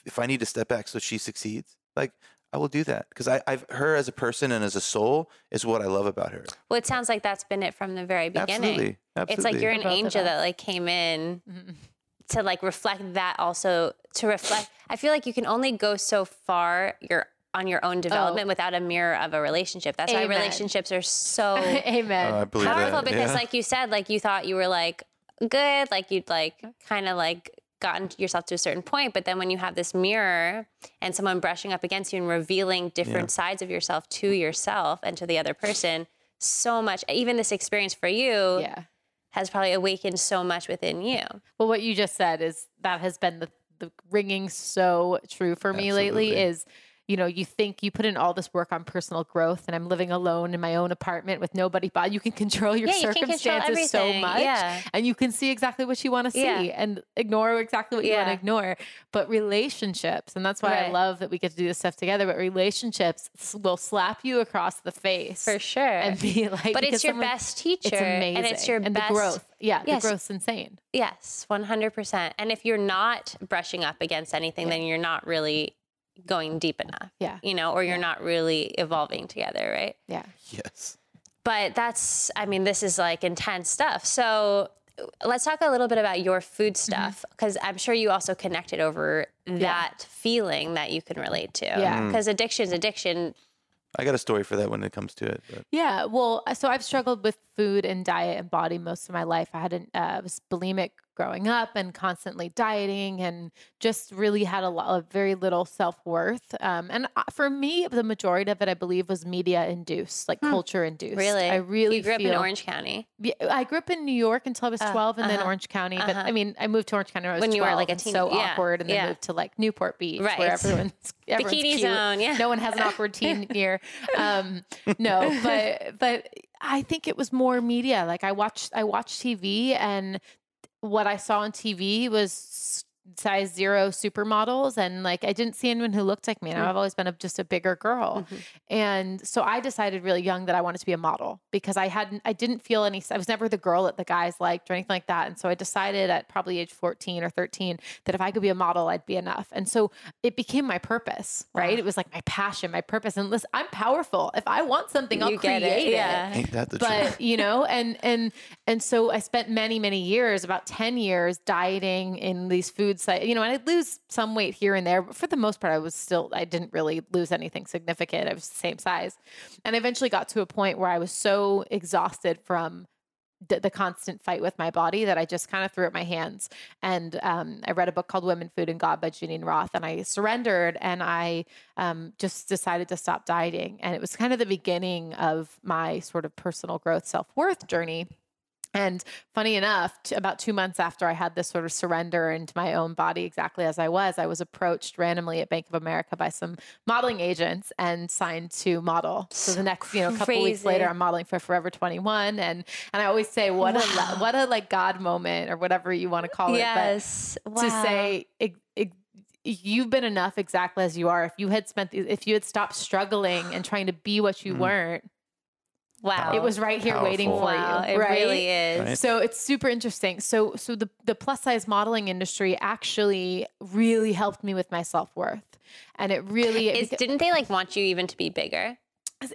S3: if I need to step back so she succeeds, like, I will do that because I, I've her as a person and as a soul is what I love about her.
S1: Well, it sounds like that's been it from the very beginning.
S3: Absolutely, absolutely.
S1: It's like you're an
S2: Both
S1: angel that like came in
S2: Mhm.
S1: to like reflect that also to reflect I feel like you can only go so far your on your own development without a mirror of a relationship. That's why
S2: Oh.
S1: Relationships are so
S2: Amen.
S3: Oh, I believe
S1: powerful
S3: that.
S1: because
S3: yeah.
S1: like you said like you thought you were like good like you'd like kind of like gotten yourself to a certain point but then when you have this mirror and someone brushing up against you and revealing different sides of yourself to yourself and to the other person so much even this experience for you
S2: yeah.
S1: has probably awakened so much within you.
S2: Well, what you just said is that has been the, the ringing so true for me lately is, you know, you think you put in all this work on personal growth and I'm living alone in my own apartment with nobody but you can control your
S1: Yeah, you control
S2: circumstances so much
S1: Yeah.
S2: and you can see exactly what you want to see
S1: Yeah.
S2: and ignore exactly what you want to ignore. But relationships, and that's why I love that we get to do this stuff together, but relationships will slap you across the face
S1: for sure
S2: and be like,
S1: but it's your
S2: someone-
S1: best teacher
S2: it's amazing.
S1: and it's your
S2: and
S1: best
S2: the growth. Yeah,
S1: Yes.
S2: the growth's insane.
S1: Yes, 100%. And if you're not brushing up against anything, then you're not really going deep enough,
S2: Yeah.
S1: you know, or you're not really evolving together, right?
S2: Yeah.
S3: yes.
S1: But that's, I mean, this is like intense stuff. So let's talk a little bit about your food
S2: Mm-hmm.
S1: stuff, because I'm sure you also connected over that feeling that you can relate to.
S2: Yeah.
S1: Because addiction's addiction.
S3: I got a story for that when it comes to it. But
S2: Yeah, well, so I've struggled with food and diet and body most of my life. I had an, uh, was bulimic growing up and constantly dieting and just really had a lot of very little self worth. Um, and uh, for me, the majority of it, I believe, was media induced, like culture induced.
S1: Hmm. Really?
S2: I really
S1: You grew up in Orange County.
S2: Yeah, I grew up in New York until I was
S1: Oh,
S2: 12 and then
S1: uh-huh,
S2: Orange County. But
S1: uh-huh.
S2: I mean, I moved to Orange County when I was
S1: When you were, like, a teen-
S2: so
S1: yeah,
S2: awkward and then
S1: yeah.
S2: moved to like Newport Beach
S1: Right.
S2: where everyone's, everyone's
S1: Bikini
S2: cute.
S1: zone, yeah.
S2: No one has an awkward teen year. Um, no, but but I think it was more media. Like I watched I watched TV and what I saw on TV was size zero supermodels and like I didn't see anyone who looked like me. And
S1: Mm.
S2: I've always been a, just a bigger girl.
S1: Mhm.
S2: And so I decided really young that I wanted to be a model because I hadn't, I didn't feel any, I was never the girl that the guys liked or anything like that. And so I decided at probably age 14 or 13 that if I could be a model, I'd be enough. And so it became my purpose, right?
S1: Wow.
S2: It was like my passion, my purpose. And listen, I'm powerful. If I want something, I'll
S1: You
S2: create
S1: it,
S2: it
S1: yeah.
S3: Ain't that the truth?
S2: you know and and and so i spent many many years about 10 years dieting in these foods that you know and i'd lose some weight here and there but for the most part i was still i didn't really lose anything significant i was the same size and I eventually got to a point where i was so exhausted from the, the constant fight with my body that I just kind of threw up my hands. And um, I read a book called Women, Food, and God by Geneen Roth, and I surrendered and I um, just decided to stop dieting. And it was kind of the beginning of my sort of personal growth, self worth journey. And funny enough, t- about two months after I had this sort of surrender into my own body exactly as I was, I was approached randomly at Bank of America by some modeling agents and signed to model. So the next, you know, couple weeks later, I'm modeling for Forever 21, and and I always say, what a what a like God moment or whatever you want to call it.
S1: yes.
S2: But
S1: wow.
S2: to say. It, it, You've been enough exactly as you are. If you had spent, if you had stopped struggling and trying to be what you
S3: Mm.
S2: weren't,
S1: wow.
S2: it was right here waiting for
S1: wow.
S2: you.
S1: It
S2: right?
S1: really is.
S3: Right.
S2: So it's super interesting. So so the the plus size modeling industry actually really helped me with my self worth, and it really
S1: Is, didn't they like want you even to be bigger?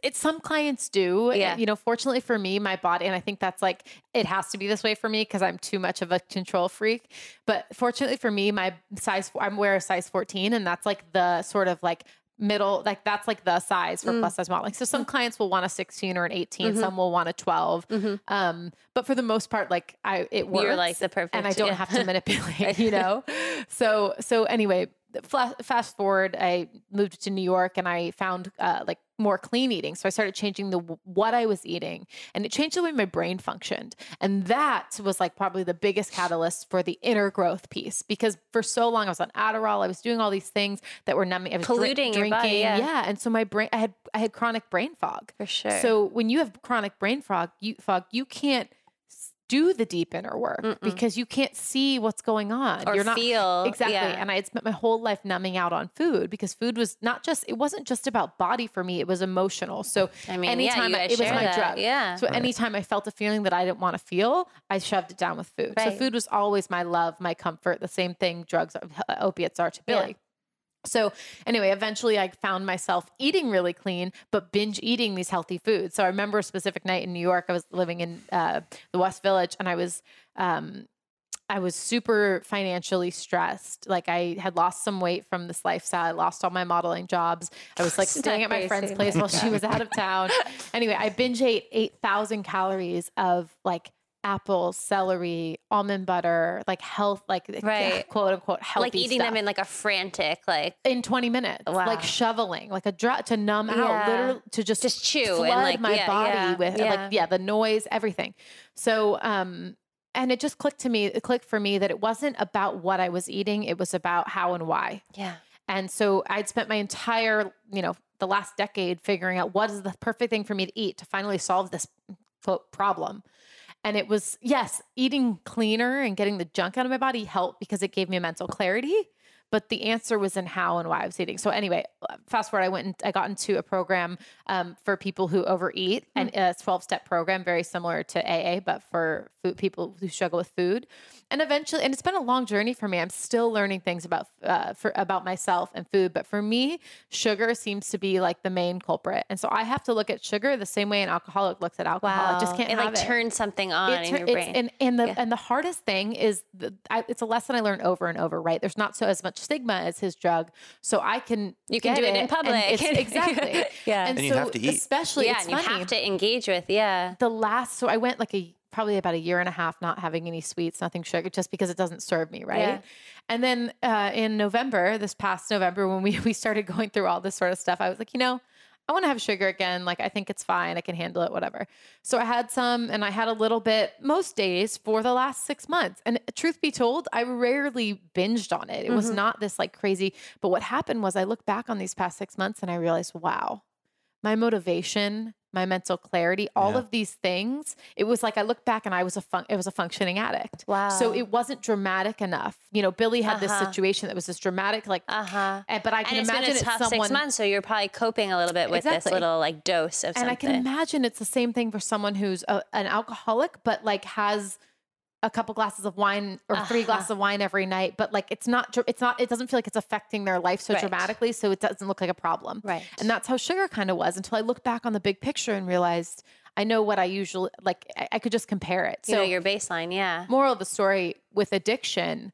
S2: it's some clients do.
S1: Yeah.
S2: You know, fortunately for me, my body, and I think that's like it has to be this way for me because I'm too much of a control freak. But fortunately for me, my size I'm wear a size 14, and that's like the sort of like middle like that's like the size for
S1: Mm.
S2: plus size modeling so some clients will want a 16 or an 18
S1: Mhm.
S2: some will want a 12
S1: Mhm.
S2: um but for the most part like i it works
S1: You're like the perfect.
S2: and I don't
S1: yeah.
S2: have to manipulate, you know? So, so anyway, fast forward, I moved to New York and I found uh, like more clean eating. So I started changing the what I was eating and it changed the way my brain functioned. And that was like probably the biggest catalyst for the inner growth piece because for so long I was on Adderall, I was doing all these things that were numbing, I was
S1: Polluting your
S2: drinking.
S1: body, yeah.
S2: And so my brain, I had, I had chronic brain fog.
S1: for sure.
S2: So when you have chronic brain fog, you fog, you can't do the deep inner work
S1: Mm-mm.
S2: because you can't see what's going on.
S1: or
S2: You're not
S1: feel
S2: exactly.
S1: Yeah.
S2: And I had spent my whole life numbing out on food because food was not just it wasn't just about body for me; it was emotional. So
S1: I mean,
S2: anytime
S1: yeah,
S2: I- it was my
S1: that.
S2: drug.
S1: Yeah.
S2: so
S3: Right.
S2: anytime I felt a feeling that I didn't want to feel, I shoved it down with food. So food was always my love, my comfort. The same thing drugs, uh, opiates are to
S1: Yeah.
S2: So anyway, eventually I found myself eating really clean, but binge eating these healthy foods. So I remember a specific night in New York. I was living in uh, the West Village, and I was um, I was super financially stressed. Like I had lost some weight from this lifestyle. I lost all my modeling jobs. I was like staying at my friend's place while she was out of town. Anyway, I binge ate eight thousand calories of like apples, celery, almond butter, like health, like
S1: Right.
S2: quote unquote healthy
S1: like eating
S2: stuff
S1: them in like a frantic, like
S2: in 20 minutes
S1: Wow.
S2: like shoveling like a drop to numb
S1: Yeah.
S2: out literally to just
S1: just chew
S2: flood
S1: and like
S2: my
S1: yeah,
S2: body
S1: yeah,
S2: with
S1: yeah.
S2: like yeah the noise everything so um and it just clicked to me it clicked for me that it wasn't about what i was eating it was about how and why
S1: yeah.
S2: and so I'd spent my entire, you know, the last decade figuring out what is the perfect thing for me to eat to finally solve this quote problem. And it was, yes, eating cleaner and getting the junk out of my body helped because it gave me a mental clarity. But the answer was in how and why I was eating. So anyway, fast forward, I went and I got into a program um, for people who overeat, and a twelve step program, very similar to AA, but for food, people who struggle with food. And eventually, and it's been a long journey for me. I'm still learning things about uh, for about myself and food. But for me, sugar seems to be like the main culprit, and so I have to look at sugar the same way an alcoholic looks at alcohol.
S1: Wow.
S2: I just can't
S1: it like
S2: it
S1: turns something on
S2: it
S1: in your brain.
S2: and and the
S1: Yeah.
S2: and the hardest thing is the, I, it's a lesson I learned over and over. Right, there's not so as much stigma as his drug, so I can
S1: You can
S2: get
S1: do it in
S2: and
S1: public.
S2: it's- exactly,
S1: Yeah.
S2: And,
S3: And you
S2: so
S3: have to eat.
S2: especially
S1: yeah,
S2: it's
S1: and you have to engage with. Yeah.
S2: the last, so I went like a probably about a year and a half not having any sweets, nothing sugar, just because it doesn't serve me right.
S1: Yeah.
S2: And then uh, in November, this past November, when we we started going through all this sort of stuff, I was like, you know. I want to have sugar again. Like, I think it's fine. I can handle it, whatever. So I had some and I had a little bit most days for the last six months. And truth be told, I rarely binged on it. It was
S1: Mhm.
S2: not this like crazy. But what happened was I look back on these past six months and I realized, wow, my motivation my mental clarity, all
S3: Yeah.
S2: of these things. It was like I look back and I was a fun- it was a functioning addict.
S1: Wow.
S2: So it wasn't dramatic enough. You know, Billy had this
S1: Uh-huh.
S2: situation that was this dramatic, like,
S1: Uh huh.
S2: and- but I can
S1: And it's been
S2: imagine
S1: a
S2: it's
S1: tough
S2: someone.
S1: six months, so you're probably coping a little bit with this little like dose of something.
S2: and
S1: something.
S2: I can imagine it's the same thing for someone who's a, an alcoholic, but like has a couple glasses of wine or three
S1: Uh-huh.
S2: glasses of wine every night, but like it's not, it's not, it doesn't feel like it's affecting their life so
S1: Right.
S2: dramatically. So it doesn't look like a problem.
S1: right.
S2: And that's how sugar kind of was until I looked back on the big picture and realized I know what I usually like. I, I could just compare it.
S1: you
S2: So
S1: know your baseline, yeah.
S2: moral of the story with addiction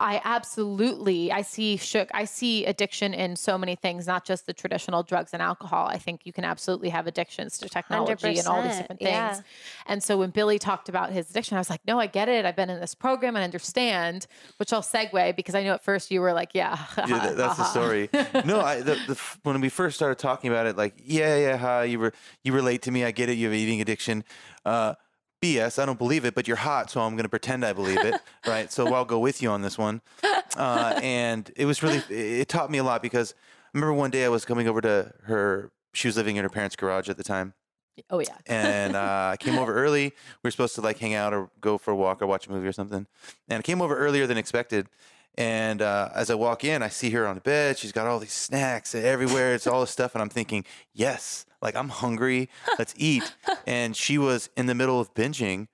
S2: i absolutely i see shook i see addiction in so many things not just the traditional drugs and alcohol i think you can absolutely have addictions to technology and all these different things
S1: yeah.
S2: and so when billy talked about his addiction i was like no i get it i've been in this program and understand which i'll segue because i know at first you were like yeah,
S3: yeah, that, that's the story. No, I the, the when we first started talking about it, like, yeah, yeah, hi, you were you relate to me. I get it. You have eating addiction. Uh, BS. I don't believe it, but you're hot, so I'm going to pretend I believe it, right? So I'll go with you on this one. Uh, and it was really it taught me a lot because I remember one day I was coming over to her. She was living in her parents' garage at the time,
S2: oh yeah
S3: and uh, I came over early. We were supposed to like hang out or go for a walk or watch a movie or something. And I came over earlier than expected. And uh, as I walk in, I see her on the bed. She's got all these snacks everywhere. It's all this stuff, and I'm thinking, yes, like I'm hungry. Let's eat. And she was in the middle of binging.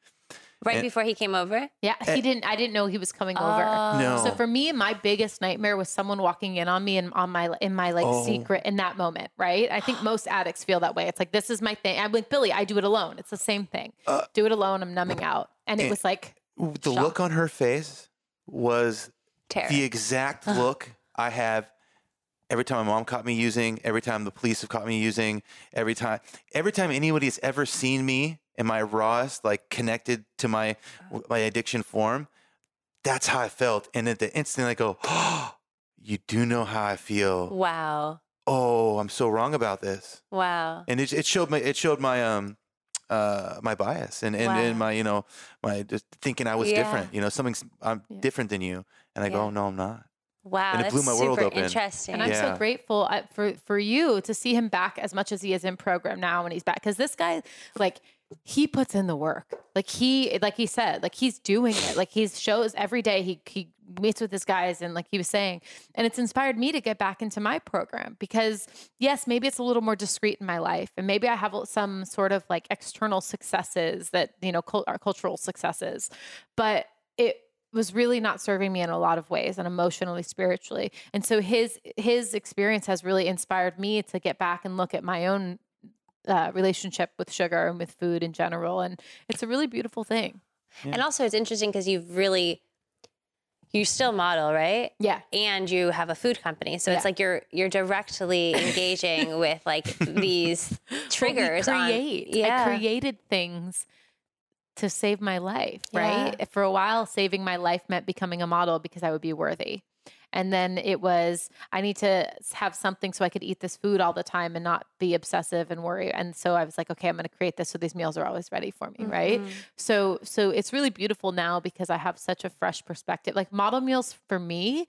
S1: Right
S3: and-
S1: before he came over.
S2: yeah he didn't i didn't know he was coming over.
S3: No.
S2: So for me, my biggest nightmare was someone walking in on me and on my in my like
S3: Oh.
S2: secret in that moment, right? I think most addicts feel that way. It's like this is my thing. I'm like Billy. I do it alone. It's the same thing.
S3: Uh,
S2: do it alone. I'm numbing out, and it
S3: and-
S2: was like
S3: The look on her face was
S1: Terror.
S3: the exact look I have every time my mom caught me using, every time the police have caught me using, every time every time anybody has ever seen me in my rawest, like connected to my my addiction form, that's how I felt. And at the instant I go, oh, you do know how I feel.
S1: wow.
S3: Oh, I'm so wrong about this.
S1: Wow.
S3: And it, it showed my it showed my um uh my bias and, and, and my you know my just thinking I was
S1: Yeah.
S3: different. You know, something's I'm
S2: Yeah.
S3: different than you. And I go,
S1: Yeah.
S3: oh, no, I'm not.
S1: Wow.
S3: And it
S1: that's
S3: blew my world
S1: super
S3: open.
S1: interesting.
S2: And I'm so grateful uh, for for you to see him back as much as he is in program now when he's back because this guy like he puts in the work like he like he said like he's doing it like he shows every day he he meets with his guys and like he was saying and it's inspired me to get back into my program because yes maybe it's a little more discreet in my life and maybe I have some sort of like external successes that you know cul- are cultural successes but it was really not serving me in a lot of ways and emotionally spiritually and so his his experience has really inspired me to get back and look at my own uh, relationship with sugar and with food in general and it's a really beautiful thing
S1: And also, it's interesting because you've really, you still model, right?
S2: yeah
S1: And you have a food company, so
S2: Yeah.
S1: it's like you're you're directly engaging with like these triggers.
S2: Well, we create
S1: yeah.
S2: i created things to save my life
S1: Yeah.
S2: right for a while saving my life meant becoming a model because i would be worthy. And then it was i need to have something so i could eat this food all the time and not be obsessive and worry. And so i was like okay i'm going to create this so these meals are always ready for me right?
S1: Mhm.
S2: so so it's really beautiful now because i have such a fresh perspective. Like model meals for me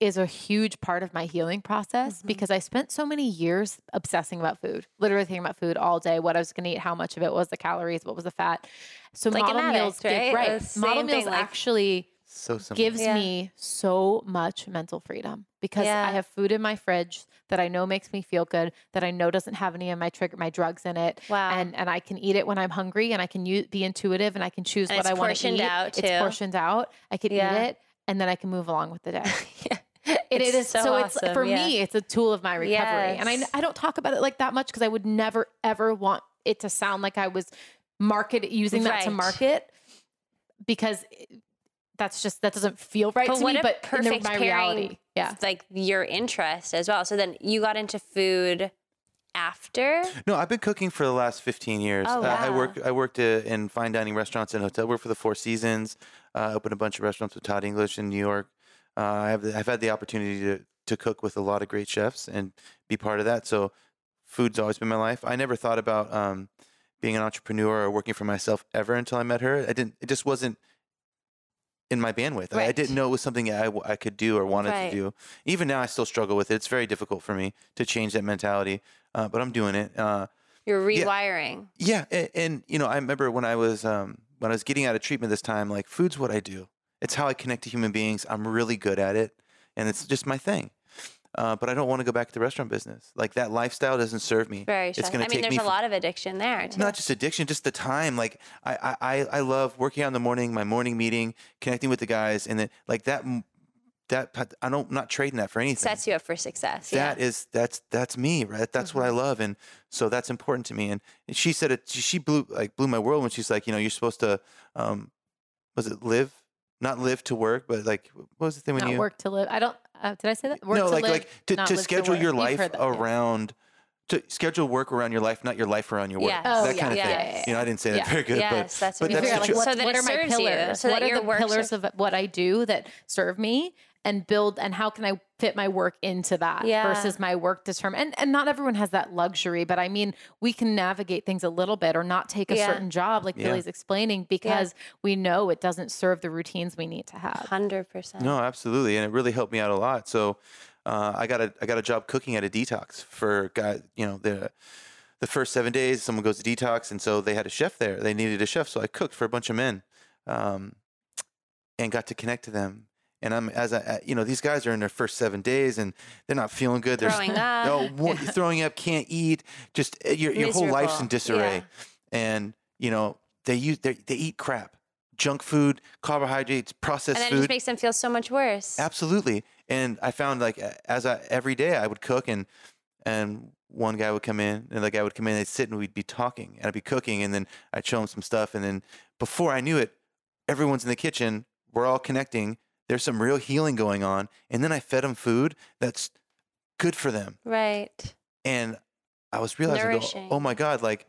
S2: is a huge part of my healing process
S1: Mhm.
S2: because I spent so many years obsessing about food, literally thinking about food all day, what I was going to eat, how much of it was the calories, what was the fat. So
S1: Like an
S2: model meals,
S1: addict,
S2: give-
S1: right?
S2: right? Model meals
S1: thing, like-
S2: actually
S3: So simple.
S2: gives
S1: Yeah.
S2: me so much mental freedom because
S1: Yeah.
S2: I have food in my fridge that I know makes me feel good, that I know doesn't have any of my trigger my drugs in it,
S1: Wow.
S2: and and I can eat it when I'm hungry, and I can u- be intuitive, and I can choose
S1: And
S2: what I want to
S1: portioned
S2: eat.
S1: out,
S2: It's portioned out. I can
S1: Yeah.
S2: eat it, and then I can move along with the day.
S1: yeah.
S2: It, it
S1: It's
S2: is so, it's
S1: awesome,
S2: for
S1: yeah.
S2: me it's a tool of my recovery and I, I don't talk about it like that much because i would never ever want it to sound like i was market using that to market because that's just that doesn't feel right
S1: But
S2: to me
S1: a
S2: but in the-
S1: perfect
S2: my
S1: pairing
S2: reality yeah
S1: like your interest as well. So then you got into food after.
S3: No, I've been cooking for the last 15 years.
S1: Oh,
S3: Uh, I
S1: wow.
S3: work I worked uh, in fine dining restaurants and hotel. Worked for the Four Seasons. Uh, opened a bunch of restaurants with Todd English in New York. Uh, I have the, I've had the opportunity to to cook with a lot of great chefs and be part of that. So food's always been my life. I never thought about um, being an entrepreneur or working for myself ever until I met her. I didn't. It just wasn't in my bandwidth. I, I didn't know it was something I, I could do or wanted
S1: Right.
S3: to do. Even now, I still struggle with it. It's very difficult for me to change that mentality, uh, but I'm doing it. Uh,
S1: You're
S3: Yeah.
S1: rewiring.
S3: Yeah, and, and you know, I remember when I was um, when I was getting out of treatment this time, like food's what I do. It's how I connect to human beings. I'm really good at it, and it's just my thing. Uh, but I don't want to go back to the restaurant business. Like that lifestyle doesn't serve me.
S1: Very
S3: it's going
S1: I mean, there's a lot of addiction there too.
S3: not just addiction, just the time. Like I, I, I- love working out in the morning, my morning meeting, connecting with the guys, and then like that. That I don't I'm not trading that for anything.
S1: Sets you up for success.
S3: That
S1: yeah.
S3: is that's that's me, right? That's what I
S1: Mm-hmm.
S3: love, and so that's important to me. And she said it. She she blew like blew my world when she's like, you know, you're supposed to, um, was it live, not live to work, but like what was the thing when
S2: Not
S3: you
S2: work to live. I don't. Uh, did I say that? Work
S3: no
S2: to
S3: like
S2: live,
S3: like to, to schedule
S2: work.
S3: your life
S2: heard that, yeah.
S3: around. To schedule work around your life, not your life around your work.
S1: Yes.
S2: Oh,
S3: that
S2: yeah,
S3: kind of
S1: yeah,
S3: thing.
S1: yeah, yeah,
S3: You know, I didn't say that
S2: yeah.
S3: very good,
S1: yes,
S3: but
S1: that's
S3: but
S1: what
S3: that's the
S1: so
S2: like,
S3: truth.
S2: what,
S1: that
S2: what are my
S1: serves you,
S2: pillars?
S1: so
S2: what are the pillars of what I do that serve me and build, and how can I fit my work into that
S1: Yeah.
S2: versus my work determine? And and not everyone has that luxury, but I mean, we can navigate things a little bit or not take a
S1: Yeah.
S2: certain job, like
S3: Yeah.
S2: Billy's explaining, because we know it doesn't serve the routines we need to have.
S1: Hundred percent.
S3: No, absolutely, and it really helped me out a lot. So, uh, I got a I got a job cooking at a detox for guy. You know the the first seven days, someone goes to detox, and so they had a chef there. They needed a chef, so I cooked for a bunch of men, um, and got to connect to them. And I'm as I, you know, these guys are in their first seven days, and they're not feeling good. They're
S1: Throwing up.
S3: no, one- throwing up, can't eat. Just uh, your your whole life's in disarray,
S1: Yeah.
S3: and you know they use they they eat crap, junk food, carbohydrates, processed
S1: And then it
S3: food.
S1: just makes them feel so much worse.
S3: Absolutely. And I found like as I every day I would cook and and one guy would come in and the guy would come in they'd sit and we'd be talking and I'd be cooking and then I'd show him some stuff and then before I knew it everyone's in the kitchen we're all connecting there's some real healing going on and then I fed them food that's good for them
S1: Right.
S3: and I was realizing go, oh my god like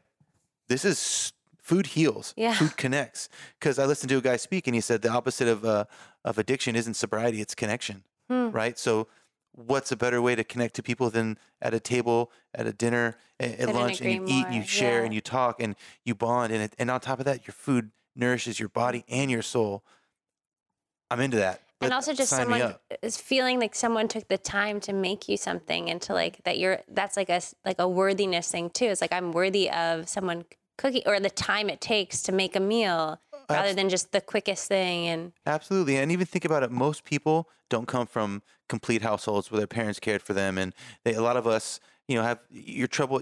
S3: this is food heals
S1: Yeah.
S3: food connects because I listened to a guy speak and he said the opposite of uh, of addiction isn't sobriety it's connection
S1: Hmm.
S3: right? So, what's a better way to connect to people than at a table, at a dinner, a- at lunch, and you
S1: agree
S3: eat, and you share,
S1: Yeah.
S3: and you talk, and you bond, and it, and on top of that, your food nourishes your body and your soul. I'm into that.
S1: And also just someone is feeling like someone took the time to make you something and to like that you're that's like a like a worthiness thing too it's like i'm worthy of someone cooking or the time it takes to make a meal rather than just the quickest thing and
S3: Absolutely. And even think about it, most people don't come from complete households where their parents cared for them. And they, a lot of us, you know, have your trouble.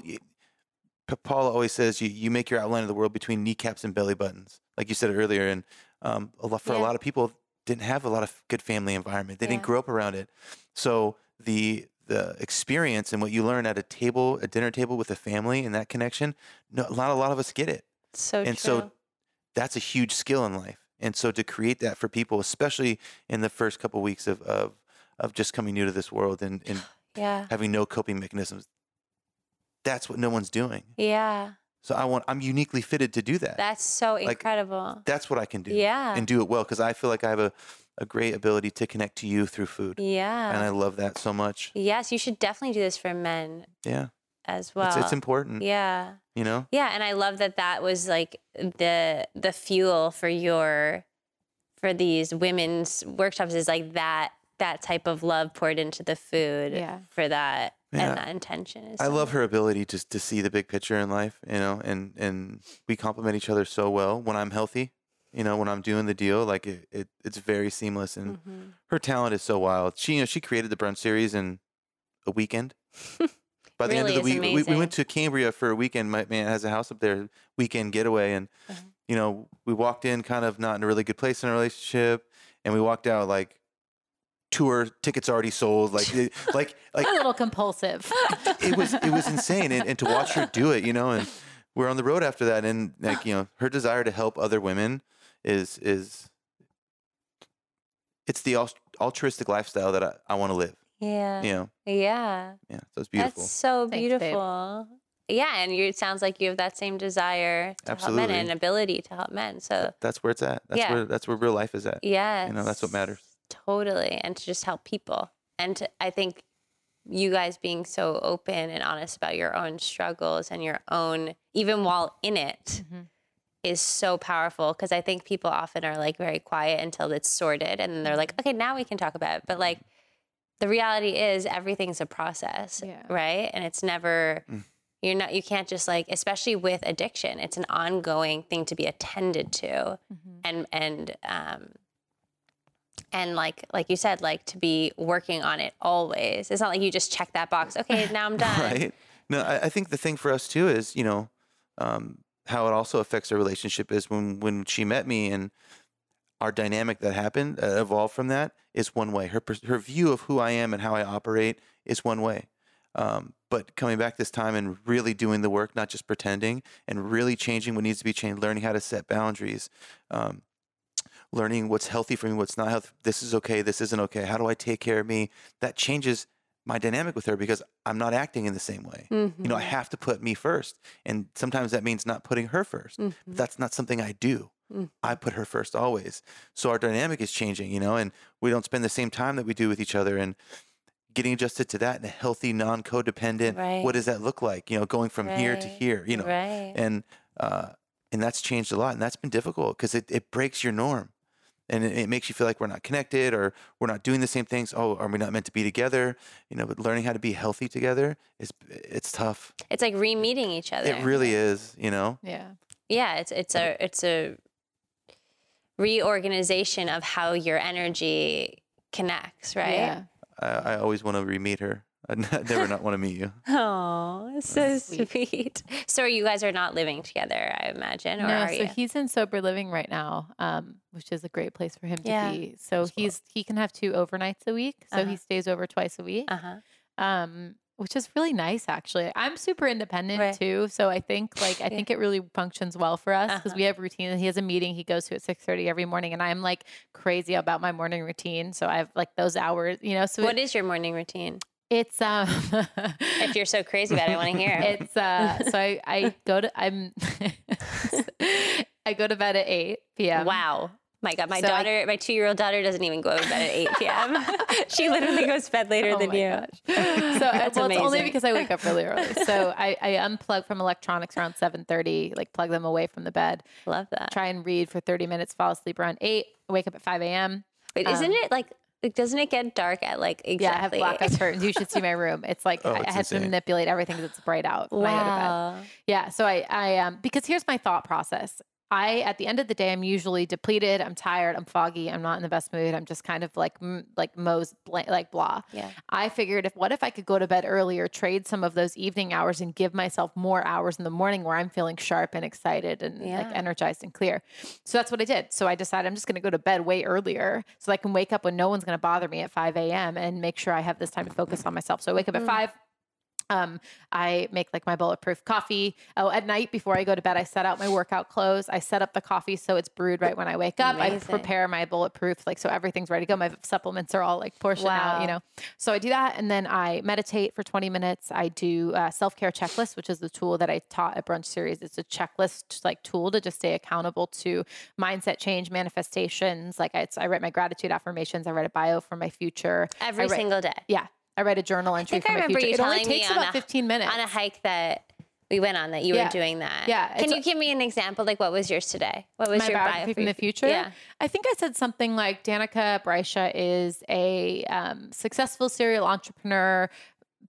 S3: Paula always says you, you make your outline of the world between kneecaps and belly buttons, like you said earlier. And um, a lot, for a lot of people, didn't have a lot of good family environment. They didn't grow up around it. So the the experience and what you learn at a table, a dinner table with a family and that connection, no, not a lot of us get it
S1: so
S3: and
S1: true.
S3: so that's a huge skill in life and so to create that for people especially in the first couple weeks of of, of just coming new to this world and, and
S1: yeah
S3: having no coping mechanisms that's what no one's doing
S1: yeah
S3: so i want i'm uniquely fitted to do that.
S1: That's so
S3: Like,
S1: incredible.
S3: that's what i can do
S1: yeah.
S3: and do it well because i feel like i have a, a great ability to connect to you through food.
S1: Yeah.
S3: And i love that so much.
S1: Yes you should definitely do this for men
S3: yeah.
S1: as well
S3: it's, it's important
S1: yeah.
S3: you know?
S1: Yeah, and I love that that was like the the fuel for your for these women's workshops is like that that type of love poured into the food
S2: Yeah.
S1: for that
S3: Yeah.
S1: and that intention is
S3: I love her ability just to see the big picture in life, you know, and and we complement each other so well when I'm healthy, you know, when I'm doing the deal, like it, it it's very seamless and
S1: Mhm.
S3: her talent is so wild. She you know, she created the brunch series in a weekend. By the end of the week, we, we went to Cambria for a weekend. My man has a house up there, weekend getaway, and
S1: Uh-huh.
S3: you know, we walked in kind of not in a really good place in a relationship, and we walked out like tour tickets already sold, like it- like like
S2: a little compulsive.
S3: it was it was insane and, and to watch her do it you know and we're on the road after that and like you know her desire to help other women is is it's the altruistic lifestyle that i, I want to live.
S1: Yeah.
S3: You know?
S1: Yeah.
S3: Yeah so it's beautiful.
S1: That's so
S2: Thanks,
S1: beautiful. Yeah and you it sounds like you have that same desire to help men and ability to help men so
S3: that's where it's at. That's
S1: Yeah.
S3: where that's where real life is at.
S1: Yeah
S3: you know that's what matters
S1: Totally. And to just help people. And to, I think you guys being so open and honest about your own struggles and your own, even while in it, is
S2: Mhm.
S1: so powerful. Cause I think people often are like very quiet until it's sorted. And then they're like, okay, now we can talk about it. But like, the reality is everything's a process,
S2: Yeah.
S1: right? And it's never,
S3: Mm.
S1: You're not you can't just like especially with addiction, it's an ongoing thing to be attended to
S2: Mhm.
S1: and and um and like like you said, like to be working on it always. It's not like you just check that box. Okay, now I'm done.
S3: Right. No, I, I think the thing for us too is, you know, um, how it also affects our relationship is when when she met me and our dynamic that happened uh, evolved from that is one way. Her her view of who I am and how I operate is one way. Um, but coming back this time and really doing the work, not just pretending, and really changing what needs to be changed, learning how to set boundaries, um, learning what's healthy for me, what's not healthy. This is okay. This isn't okay. How do I take care of me? That changes my dynamic with her because I'm not acting in the same way. You know, I
S1: Mhm.
S3: have to put me first. And sometimes that means not putting her 1st
S1: Mhm.
S3: But that's not something I do.
S1: Mhm.
S3: I put her first always. So our dynamic is changing, you know, and we don't spend the same time that we do with each other and getting adjusted to that in a healthy, non codependent,
S1: Right.
S3: what does that look like? You know, going from here to here, you know,
S1: Right.
S3: and, uh, and that's changed a lot. And that's been difficult because it, it breaks your norm and it, it makes you feel like we're not connected or we're not doing the same things. Oh, are we not meant to be together? You know, but learning how to be healthy together is, it's tough.
S1: It's like re-meeting each other.
S3: It really is, you know?
S2: Yeah.
S1: yeah it's it's a it's a reorganization of how your energy connects right
S2: Yeah.
S3: I, I always want to re-meet her. I n- never not want to meet you.
S1: oh so
S2: Sweet.
S1: sweet. so you guys are not living together i imagine or
S2: no,
S1: are
S2: so
S1: you
S2: he's in sober living right now, um, which is a great place for him to
S1: Yeah.
S2: be. So
S3: That's
S2: he's he can have two overnights a week. So
S1: Uh-huh.
S2: he stays over twice a week.
S1: uh-huh
S2: um, which is really nice actually. I'm super independent
S1: Right.
S2: too, so I think like I
S1: Yeah.
S2: think it really functions well for us because
S1: Uh-huh.
S2: we have routine. He has a meeting he goes to at six thirty every morning, and I'm like crazy about my morning routine. So I have like those hours, you know. So
S1: what
S2: it-
S1: is your morning routine
S2: it's um,
S1: if you're so crazy about it i want to hear it
S2: it's uh, so I I go to I'm I go to bed at eight p.m.
S1: wow my god my
S2: So I-
S1: daughter my two-year-old daughter doesn't even go to bed at 8 p.m she literally goes to bed later
S2: Oh
S1: than you
S2: gosh. So
S1: That's
S2: well, it's only because I wake up really early. So I, I unplug from electronics around seven thirty, like plug them away from the bed.
S1: love that
S2: Try and read for thirty minutes. Fall asleep around eight. Wake up at five a.m.
S1: Wait, isn't
S2: um,
S1: it like, doesn't it get dark at like exactly
S2: Yeah, I have blackout curtains. You should see my room. It's like
S3: Oh,
S2: I, I
S3: it's
S2: have to manipulate everything because it's bright out. when I go to bed.
S1: wow
S2: Yeah. So I, I, um, because here's my thought process. I, at the end of the day, I'm usually depleted. I'm tired. I'm foggy. I'm not in the best mood. I'm just kind of like, m- like Mo's, bla- like blah.
S1: yeah
S2: I figured if what if I could go to bed earlier, trade some of those evening hours and give myself more hours in the morning where I'm feeling sharp and excited and
S1: Yeah.
S2: like energized and clear. So that's what I did. So I decided I'm just going to go to bed way earlier so I can wake up when no one's going to bother me at 5 a.m. and make sure I have this time to focus on myself. So I wake up at mm. 5. Um, I make like my bulletproof coffee. Oh, at night before I go to bed, I set out my workout clothes. I set up the coffee so it's brewed right when I wake up. I prepare my bulletproof, like so everything's ready to go. My supplements are all like portioned out, you know. So I do that, and then I meditate for 20 minutes. I do uh, self care checklist, which is the tool that I taught at Brunch Series. It's a checklist like tool to just stay accountable to mindset change, manifestations. Like I, I write my gratitude affirmations. I write a bio for my future.
S1: every
S2: write-
S1: single day
S2: Yeah, I write a journal entry
S1: think
S2: for
S1: I
S2: my
S1: remember
S2: future.
S1: you
S2: it only
S1: telling me
S2: takes
S1: on
S2: about
S1: a-
S2: 15 minutes.
S1: on a hike that we went on that you
S2: Yeah.
S1: were doing that
S2: Yeah,
S1: can you give me an example like what was yours today what was
S2: my
S1: your bio
S2: biography from the future.
S1: yeah
S2: I think I said something like Danika Brysha is a um, successful serial entrepreneur,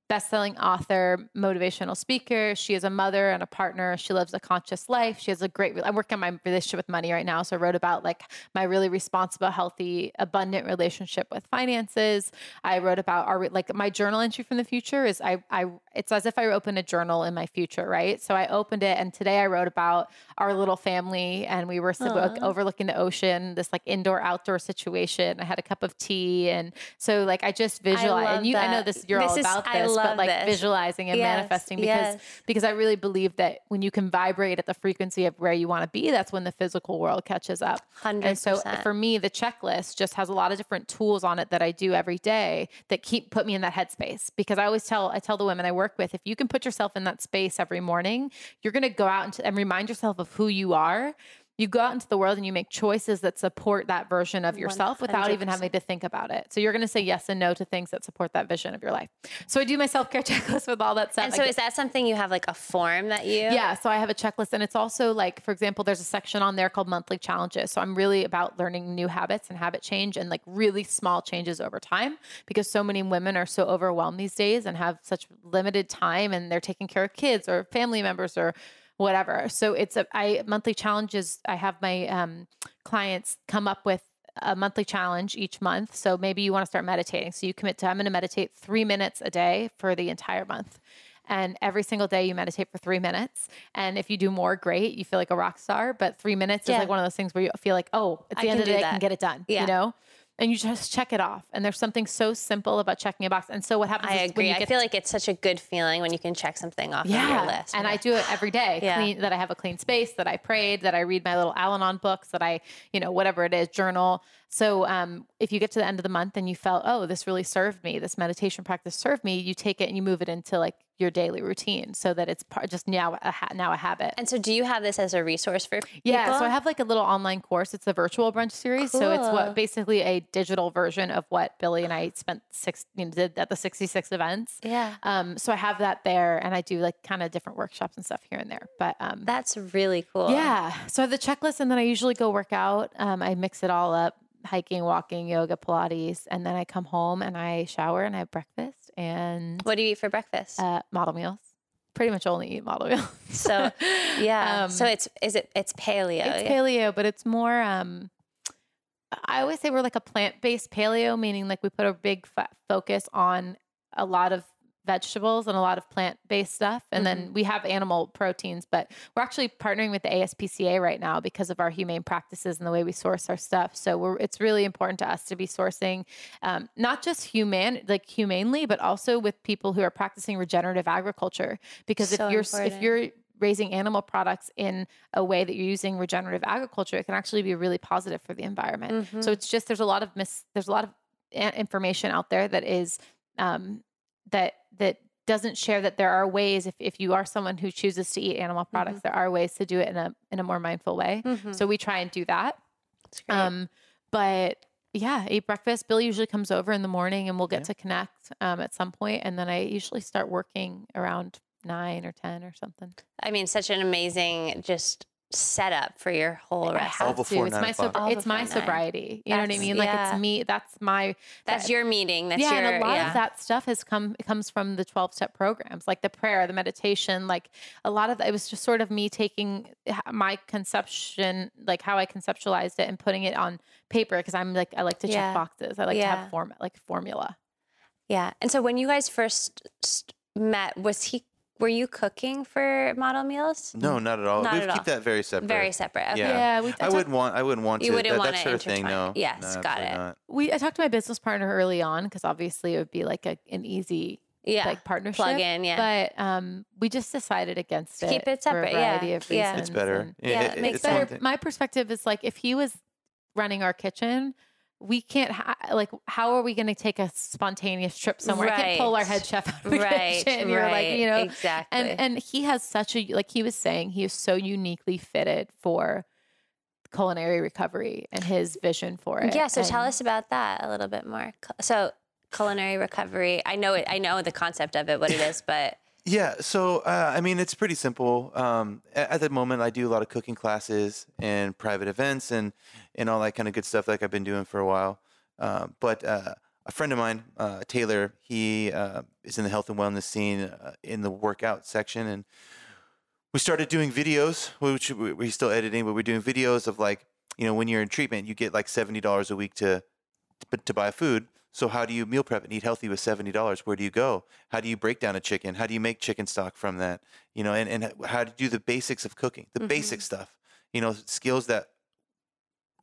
S2: best-selling author, motivational speaker. She is a mother and a partner. She lives a conscious life. She has a great. I'm working on my relationship with money right now, so I wrote about like my really responsible, healthy, abundant relationship with finances. I wrote about our like my journal entry from the future is I I it's as if I opened a journal in my future, right? So I opened it, and today I wrote about our little family, and we were overlooking the ocean, this like indoor outdoor situation. I had a cup of tea, and so like I just visualize. And you, I know this. You're
S1: This
S2: all
S1: is-
S2: about this,
S1: love
S2: but like
S1: this.
S2: visualizing and
S1: Yes,
S2: manifesting because
S1: yes.
S2: because I really believe that when you can vibrate at the frequency of where you want to be, that's when the physical world catches up. Hundred And so for me, the checklist just has a lot of different tools on it that I do every day that keep put me in that headspace. Because I always tell I tell the women I work with, if you can put yourself in that space every morning, you're going to go out and remind yourself of who you are. You go out into the world and you make choices that support that version of yourself without even having to think about it. So you're going to say yes and no to things that support that vision of your life. So I do my self care checklist with all that stuff.
S1: And so is that something you have like a form that you?
S2: yeah, so I have a checklist, and it's also like, for example, there's a section on there called monthly challenges. So I'm really about learning new habits and habit change and like really small changes over time because so many women are so overwhelmed these days and have such limited time and they're taking care of kids or family members or whatever. So it's a I monthly challenges. I have my um, clients come up with a monthly challenge each month. So maybe you want to start meditating. So you commit to I'm going to meditate three minutes a day for the entire month. And every single day you meditate for three minutes. And if you do more, great. You feel like a rock star. But three minutes
S1: Yeah.
S2: is like one of those things where you feel like, oh, at
S1: I
S2: the end of the day, I can get it done.
S1: Yeah.
S2: You know? And you just check it off. And there's something so simple about checking a box. And so what happens
S1: I agree. I feel like it's such a good feeling when you can check something off of your
S2: yeah,
S1: list.
S2: and
S1: You're
S2: I do it every day.
S1: Yeah.
S2: Clean that I have a clean space, that I prayed, that I read my little Al-Anon books, that I, you know, whatever it is, journal. So um, if you get to the end of the month and you felt, oh, this really served me, this meditation practice served me, you take it and you move it into like your daily routine, so that it's part, just now a ha- now a habit.
S1: And so, do you have this as a resource for people?
S2: Yeah, so I have like a little online course. It's the virtual brunch series. So it's what basically a digital version of what Billy and I spent six you know, did at the 66 events.
S1: Yeah.
S2: Um, so I have that there, and I do like kind of different workshops and stuff here and there. But um,
S1: That's really cool.
S2: yeah, so I have the checklist, and then I usually go work out. Um, I mix it all up: hiking, walking, yoga, Pilates, and then I come home and I shower and I have breakfast and
S1: What do you eat for breakfast?
S2: uh, model meals. Pretty much only eat model meals.
S1: so, yeah.
S2: Um,
S1: so it's is it it's paleo?
S2: It's
S1: yeah?
S2: paleo, but it's more. Um, I always say we're like a plant based paleo, meaning like we put a big focus on a lot of vegetables and a lot of plant based stuff. And then we have animal proteins, but we're actually partnering with the ASPCA right now because of our humane practices and the way we source our stuff. So we're, it's really important to us to be sourcing um, not just human, like humanely, but also with people who are practicing regenerative agriculture. Because
S1: So
S2: if you're, if you're raising animal products in a way that you're using regenerative agriculture, it can actually be really positive for the environment.
S1: Mm-hmm.
S2: So it's just there's a lot of mis there's a lot of information out there that is um, that that doesn't share that there are ways if, if you are someone who chooses to eat animal products, there are ways to do it in a in a more mindful way.
S1: Mhm.
S2: So we try and do that. Um, but yeah, eat breakfast. Bill usually comes over in the morning and we'll get
S3: Yeah.
S2: to connect um, at some point, and then I usually start working around nine or ten or something.
S1: I mean, such an amazing just setup for your whole
S2: I
S1: rest.
S3: All
S2: have
S3: before
S2: to. It's my
S3: o'clock.
S2: sobri-
S1: All
S2: it's my sobriety. You know what I mean? Like
S1: yeah.
S2: it's me. That's my
S1: That's
S2: that-
S1: your meeting. That's
S2: yeah,
S1: your
S2: and a lot
S1: yeah.
S2: of that stuff has come comes from the twelve step programs, like the prayer, the meditation, like a lot of it was just sort of me taking my conception, like how I conceptualized it, and putting it on paper because I'm like I like to check
S1: Yeah.
S2: boxes. I like to have form like formula.
S1: Yeah. And so when you guys first met, was he? Were you cooking for model meals?
S3: No, not at all.
S1: Not
S3: we
S1: at
S3: keep
S1: all.
S3: that very separate.
S1: Very separate. Okay.
S3: Yeah.
S2: Yeah, we, I
S3: I wouldn't want. I wouldn't want
S1: You
S3: to.
S1: wouldn't
S3: that,
S1: wanna
S3: that sort of thing. No.
S1: Yes,
S3: No,
S1: got it.
S3: not.
S2: we I talked to my business partner early on because obviously it would be like a, an easy
S1: Yeah.
S2: like partnership.
S1: Plug in. Yeah.
S2: But um, we just decided against it.
S1: Keep it separate,
S2: For a
S1: yeah,
S2: variety of
S1: yeah.
S3: It's better.
S2: and-
S1: Yeah,
S3: it-
S1: it makes
S3: it's
S2: better. My perspective is like if he was running our kitchen, we can't ha- like how are we going to take a spontaneous trip somewhere? I can't pull our head chef out of the
S1: right.
S2: kitchen. You're
S1: right.
S2: like you know,
S1: exactly.
S2: and and he has such a like he was saying he is so uniquely fitted for culinary recovery and his vision for it.
S1: yeah. So tell us about that a little bit more. So culinary recovery. I know it. I know the concept of it, what it is, but
S3: Yeah, so uh, I mean, it's pretty simple. Um, at the moment, I do a lot of cooking classes and private events and and all that kind of good stuff, like I've been doing for a while. Uh, but uh, a friend of mine, uh, Taylor, he uh, is in the health and wellness scene uh, in the workout section, and we started doing videos, which we- we're still editing, but we're doing videos of like, you know, when you're in treatment, you get like seventy dollars a week to, to buy food. So how do you meal prep and eat healthy with seventy dollars? Where do you go? How do you break down a chicken? How do you make chicken stock from that? You know, and, and how to do the basics of cooking, the basic mm-hmm. stuff. You know, skills that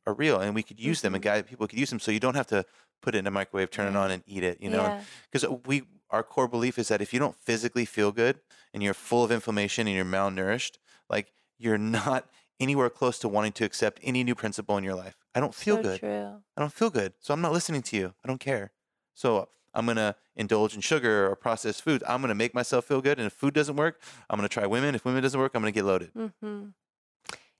S3: are real, and we could use them, and mm-hmm. guide people could use them. So you don't have to put it in a microwave, turn it on, and eat it. You know,
S1: yeah.
S3: because we our core belief is that if you don't physically feel good and you're full of inflammation and you're malnourished, like you're not anywhere close to wanting to accept any new principle in your life. I don't feel
S1: so
S3: good.
S1: True.
S3: I don't feel good. So I'm not listening to you. I don't care. So I'm going to indulge in sugar or processed food. I'm going to make myself feel good. And if food doesn't work, I'm going to try women. If women doesn't work, I'm going to get loaded.
S1: Mm-hmm.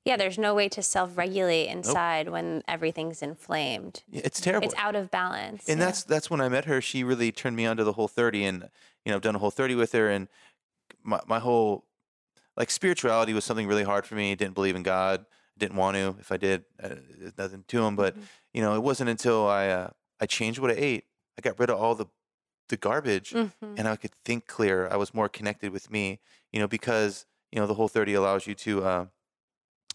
S1: Yeah, there's no way to self-regulate inside when everything's inflamed.
S3: It's terrible.
S1: It's out of balance.
S3: and
S1: yeah.
S3: that's that's when I met her. She really turned me on to the whole thirty, and you know, I've done a whole thirty with her, and my my whole like spirituality was something really hard for me. Didn't believe in God. Didn't want to. If I did, uh, there's nothing to him. But
S1: Mhm.
S3: you know, it wasn't until I uh, I changed what I ate. I got rid of all the the garbage,
S1: Mhm.
S3: and I could think clear. I was more connected with me. You know, because you know the whole thirty allows you to. Uh,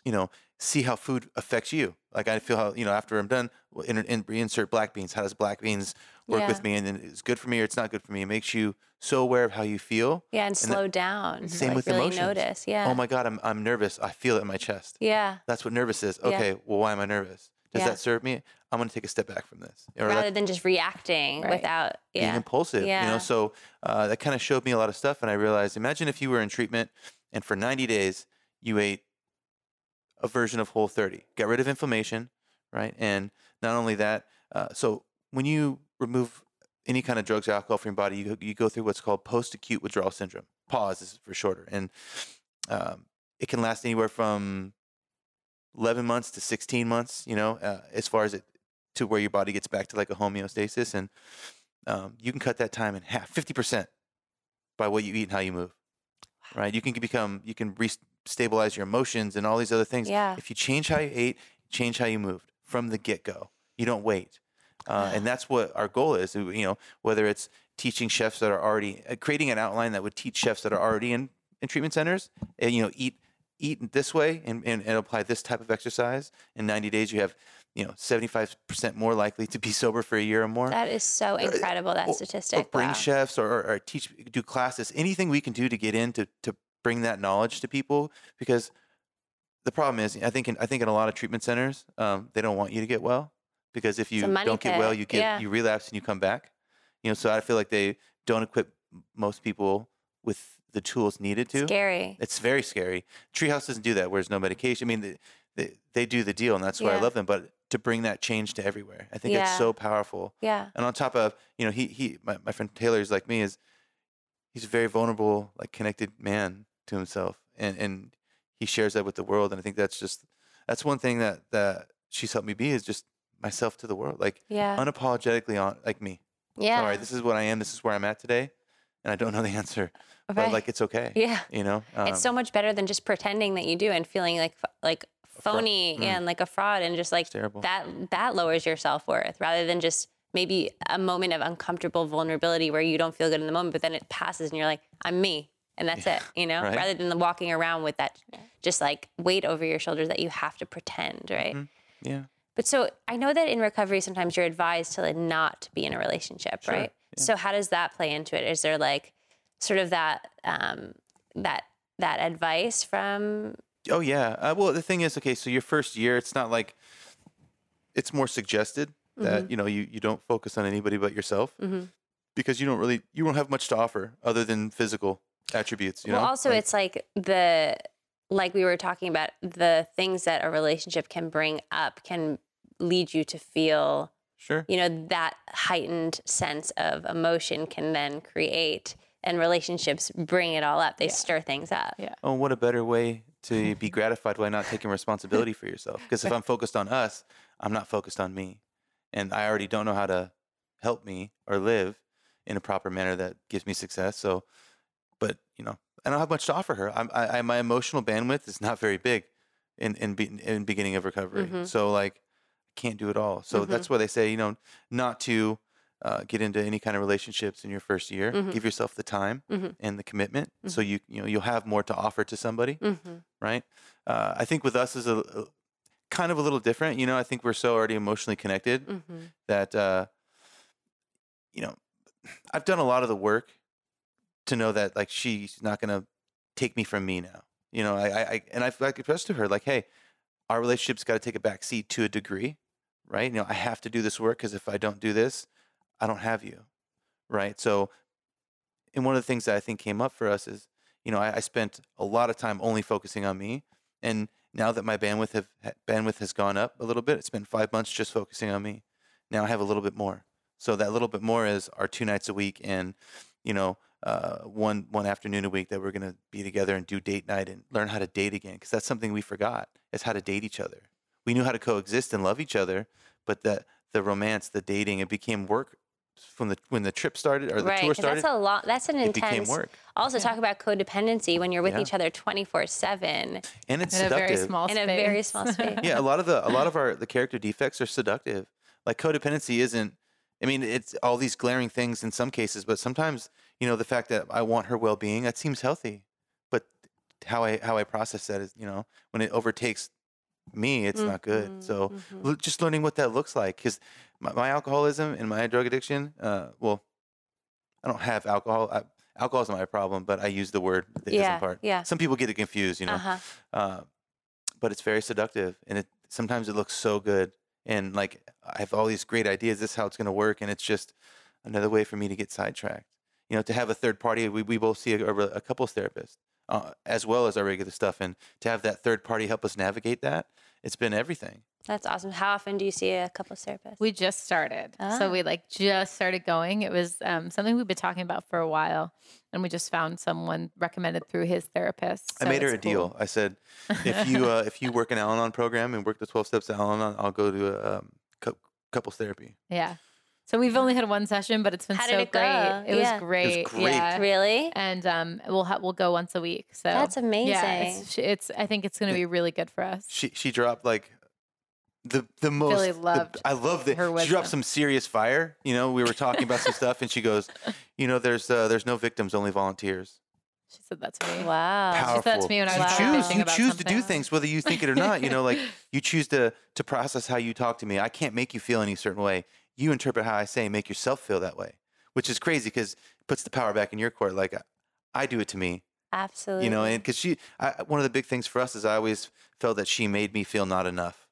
S3: you know, see how food affects you. Like I feel how you know after I'm done, well, in, in, insert black beans. How does black beans work
S1: Yeah.
S3: with me? And then it's good for me or it's not good for me. It makes you so aware of how you feel.
S1: Yeah, and
S3: that-
S1: slow down.
S3: Same
S1: like,
S3: with
S1: really
S3: emotions.
S1: notice. Yeah.
S3: Oh my God, I'm I'm nervous. I feel it in my chest.
S1: yeah.
S3: That's what nervous is.
S1: Yeah.
S3: Okay, well, why am I nervous? Does
S1: Yeah.
S3: that serve me? I'm gonna take a step back from this. Or that-
S1: Rather than just reacting
S2: Right.
S1: without.
S3: being
S1: Yeah.
S3: impulsive. You know, so uh, that kind of showed me a lot of stuff, and I realized, imagine if you were in treatment and for 90 days you ate a version of Whole 30, got rid of inflammation, right? And not only that, uh, so when you remove any kind of drugs or alcohol from your body, you go, you go through what's called post-acute withdrawal syndrome. PAWS is for shorter, and um, it can last anywhere from 11 months to 16 months. You know, uh, as far as it to where your body gets back to like a homeostasis, and um, you can cut that time in half, 50% by what you eat and how you move. Right? You can become, you can re-stabilize your emotions and all these other things.
S1: Yeah.
S3: If you change how you ate, change how you moved from the get-go. You don't wait. Uh, and that's what our goal is. uh, You know, whether it's teaching chefs that are already uh, creating an outline that would teach chefs that are already in, in treatment centers, and you know, eat eat this way and, and, and apply this type of exercise. In 90 days, you have you know 75% more likely to be sober for a year or more.
S1: That is so incredible. That
S3: or-
S1: statistic.
S3: or bring
S1: wow.
S3: chefs or, or, or teach do classes anything we can do to get in to, to bring that knowledge to people because the problem is i think in, i think in a lot of treatment centers um, they don't want you to get well because if you don't get well you get
S1: yeah.
S3: you relapse and you come back you know so i feel like they don't equip most people with the tools needed to
S1: Scary.
S3: it's very scary. Treehouse doesn't do that. Whereas no medication. I mean, they, they, they do the deal, and that's why I love them. But to bring that change to everywhere, I think it's so powerful.
S1: Yeah.
S3: And on top of, you know, he he my, my friend Taylor is like me is he's a very vulnerable, like connected man to himself. And and he shares that with the world. And I think that's just that's one thing that that she's helped me be is just myself to the world. Like
S1: Yeah.
S3: unapologetically on like me.
S1: yeah.
S3: All right, this is what I am, this is where I'm at today. And I don't know the answer. But like it's okay.
S1: yeah.
S3: You know? Um,
S1: it's so much better than just pretending that you do and feeling like like phony
S3: Mm.
S1: and like a fraud and just like
S3: terrible.
S1: that that lowers your self-worth rather than just maybe a moment of uncomfortable vulnerability where you don't feel good in the moment but then it passes and you're like I'm me and that's it you know
S3: right.
S1: rather than walking around with that just like weight over your shoulders that you have to pretend right
S3: Mhm. yeah.
S1: But so I know that in recovery sometimes you're advised to like not be in a relationship,
S3: Sure,
S1: right?
S3: yeah.
S1: So how does that play into it? Is there like sort of that um that that advice from
S3: Oh yeah. Uh, well, the thing is, okay, so your first year, it's not like it's more suggested that
S1: Mm-hmm.
S3: you know you, you don't focus on anybody but yourself
S1: Mhm.
S3: because you don't really you don't have much to offer other than physical attributes. You
S1: well
S3: know.
S1: also
S3: Like,
S1: it's like the like we were talking about the things that a relationship can bring up can lead you to feel
S3: sure.
S1: you know that heightened sense of emotion can then create and relationships bring it all up they
S2: Yeah.
S1: stir things up
S2: Yeah.
S3: Oh, what a better way to be gratified by not taking responsibility for yourself? Because if I'm focused on us, I'm not focused on me, and I already don't know how to help me or live in a proper manner that gives me success. So, but you know, I don't have much to offer her. I'm, I, I, my emotional bandwidth is not very big in in, be, in beginning of recovery.
S1: Mhm.
S3: So like, I can't do it all. So
S1: Mhm.
S3: that's why they say you know not to. Uh, get into any kind of relationships in your first year.
S1: Mhm.
S3: Give yourself the time
S1: Mhm.
S3: and the commitment, so you you know you'll have more to offer to somebody
S1: hmm
S3: right? Uh, I think with us is a, a- kind of a little different. You know, I think we're so already emotionally connected
S1: hmm
S3: that uh, you know I've done a lot of the work to know that like she's not gonna take me from me now. You know, I, I, I and I've like expressed to her like, hey, our relationship's got to take a back seat to a degree, right? You know, I have to do this work because if I don't do this, I don't have you, right? So, and one of the things that I think came up for us is, you know, I, I spent a lot of time only focusing on me, and now that my bandwidth have bandwidth has gone up a little bit, it's been five months just focusing on me. Now I have a little bit more. So that little bit more is our two nights a week, and you know, uh, one one afternoon a week that we're gonna be together and do date night and learn how to date again because that's something we forgot is how to date each other. We knew how to coexist and love each other, but that the romance, the dating, it became work from the when the trip started or the
S1: right,
S3: tour
S1: 'cause
S3: started.
S1: that's a lot. That's an
S3: it became
S1: intense.
S3: work,
S1: Also, talk about codependency when you're with
S3: Yeah.
S1: each other 24 seven
S3: and it's
S2: in a very
S3: seductive.
S2: small
S1: in
S2: space.
S1: a very small space.
S3: yeah, a lot of the a lot of our the character defects are seductive. Like codependency isn't. I mean, it's all these glaring things in some cases, but sometimes you know the fact that I want her well being that seems healthy, but how I how I process that is you know when it overtakes me, it's not good. So
S1: Mhm,
S3: l- just learning what that looks like because my, my alcoholism and my drug addiction. Uh, well, I don't have alcohol. I, alcohol isn't my problem, but I use the word the
S1: Yeah,
S3: part.
S1: yeah.
S3: Some people get it confused, you know.
S1: Uh-huh.
S3: Uh, but it's very seductive, and it sometimes it looks so good, and like I have all these great ideas. This is how it's going to work, and it's just another way for me to get sidetracked. You know, to have a third party. We we both see a, a, a couples therapist uh, as well as our regular stuff, and to have that third party help us navigate that, it's been everything.
S1: That's awesome. How often do you see a couple therapists?
S2: We just started.
S1: Ah.
S2: So we like just started going. It was um, something we've been talking about for a while. And we just found someone recommended through his therapist.
S3: I made her
S2: it's
S3: a deal. I said, if you uh, if you work an Al-Anon program and work the twelve steps of Al-Anon, I'll go to a um, cou- couples therapy.
S2: Yeah. So we've only had one session, but it's been
S1: How
S2: so
S1: it
S2: great. It
S1: Yeah.
S2: was great.
S3: great.
S2: Yeah.
S1: really?
S2: And um, we'll ha- we'll go once a week. So
S1: That's amazing.
S2: Yeah, it's, it's I think it's going to be really good for us.
S3: She she dropped like the the most.
S2: Billy
S3: the- I love that
S2: her
S3: she dropped some serious fire. You know, we were talking about some stuff, and she goes, you know, there's uh, there's no victims, only volunteers.
S2: She said that to me.
S1: Wow.
S3: Powerful.
S2: She said that to me when I
S3: you
S2: was
S3: choose
S2: bitching
S3: you
S2: about
S3: choose to do things whether you think it or not. You know, like you choose to to process how you talk to me. I can't make you feel any certain way. You interpret how I say, and make yourself feel that way, which is crazy because it puts the power back in your court. Like I do it to me,
S1: Absolutely.
S3: you know, and because she, I, one of the big things for us is I always felt that she made me feel not enough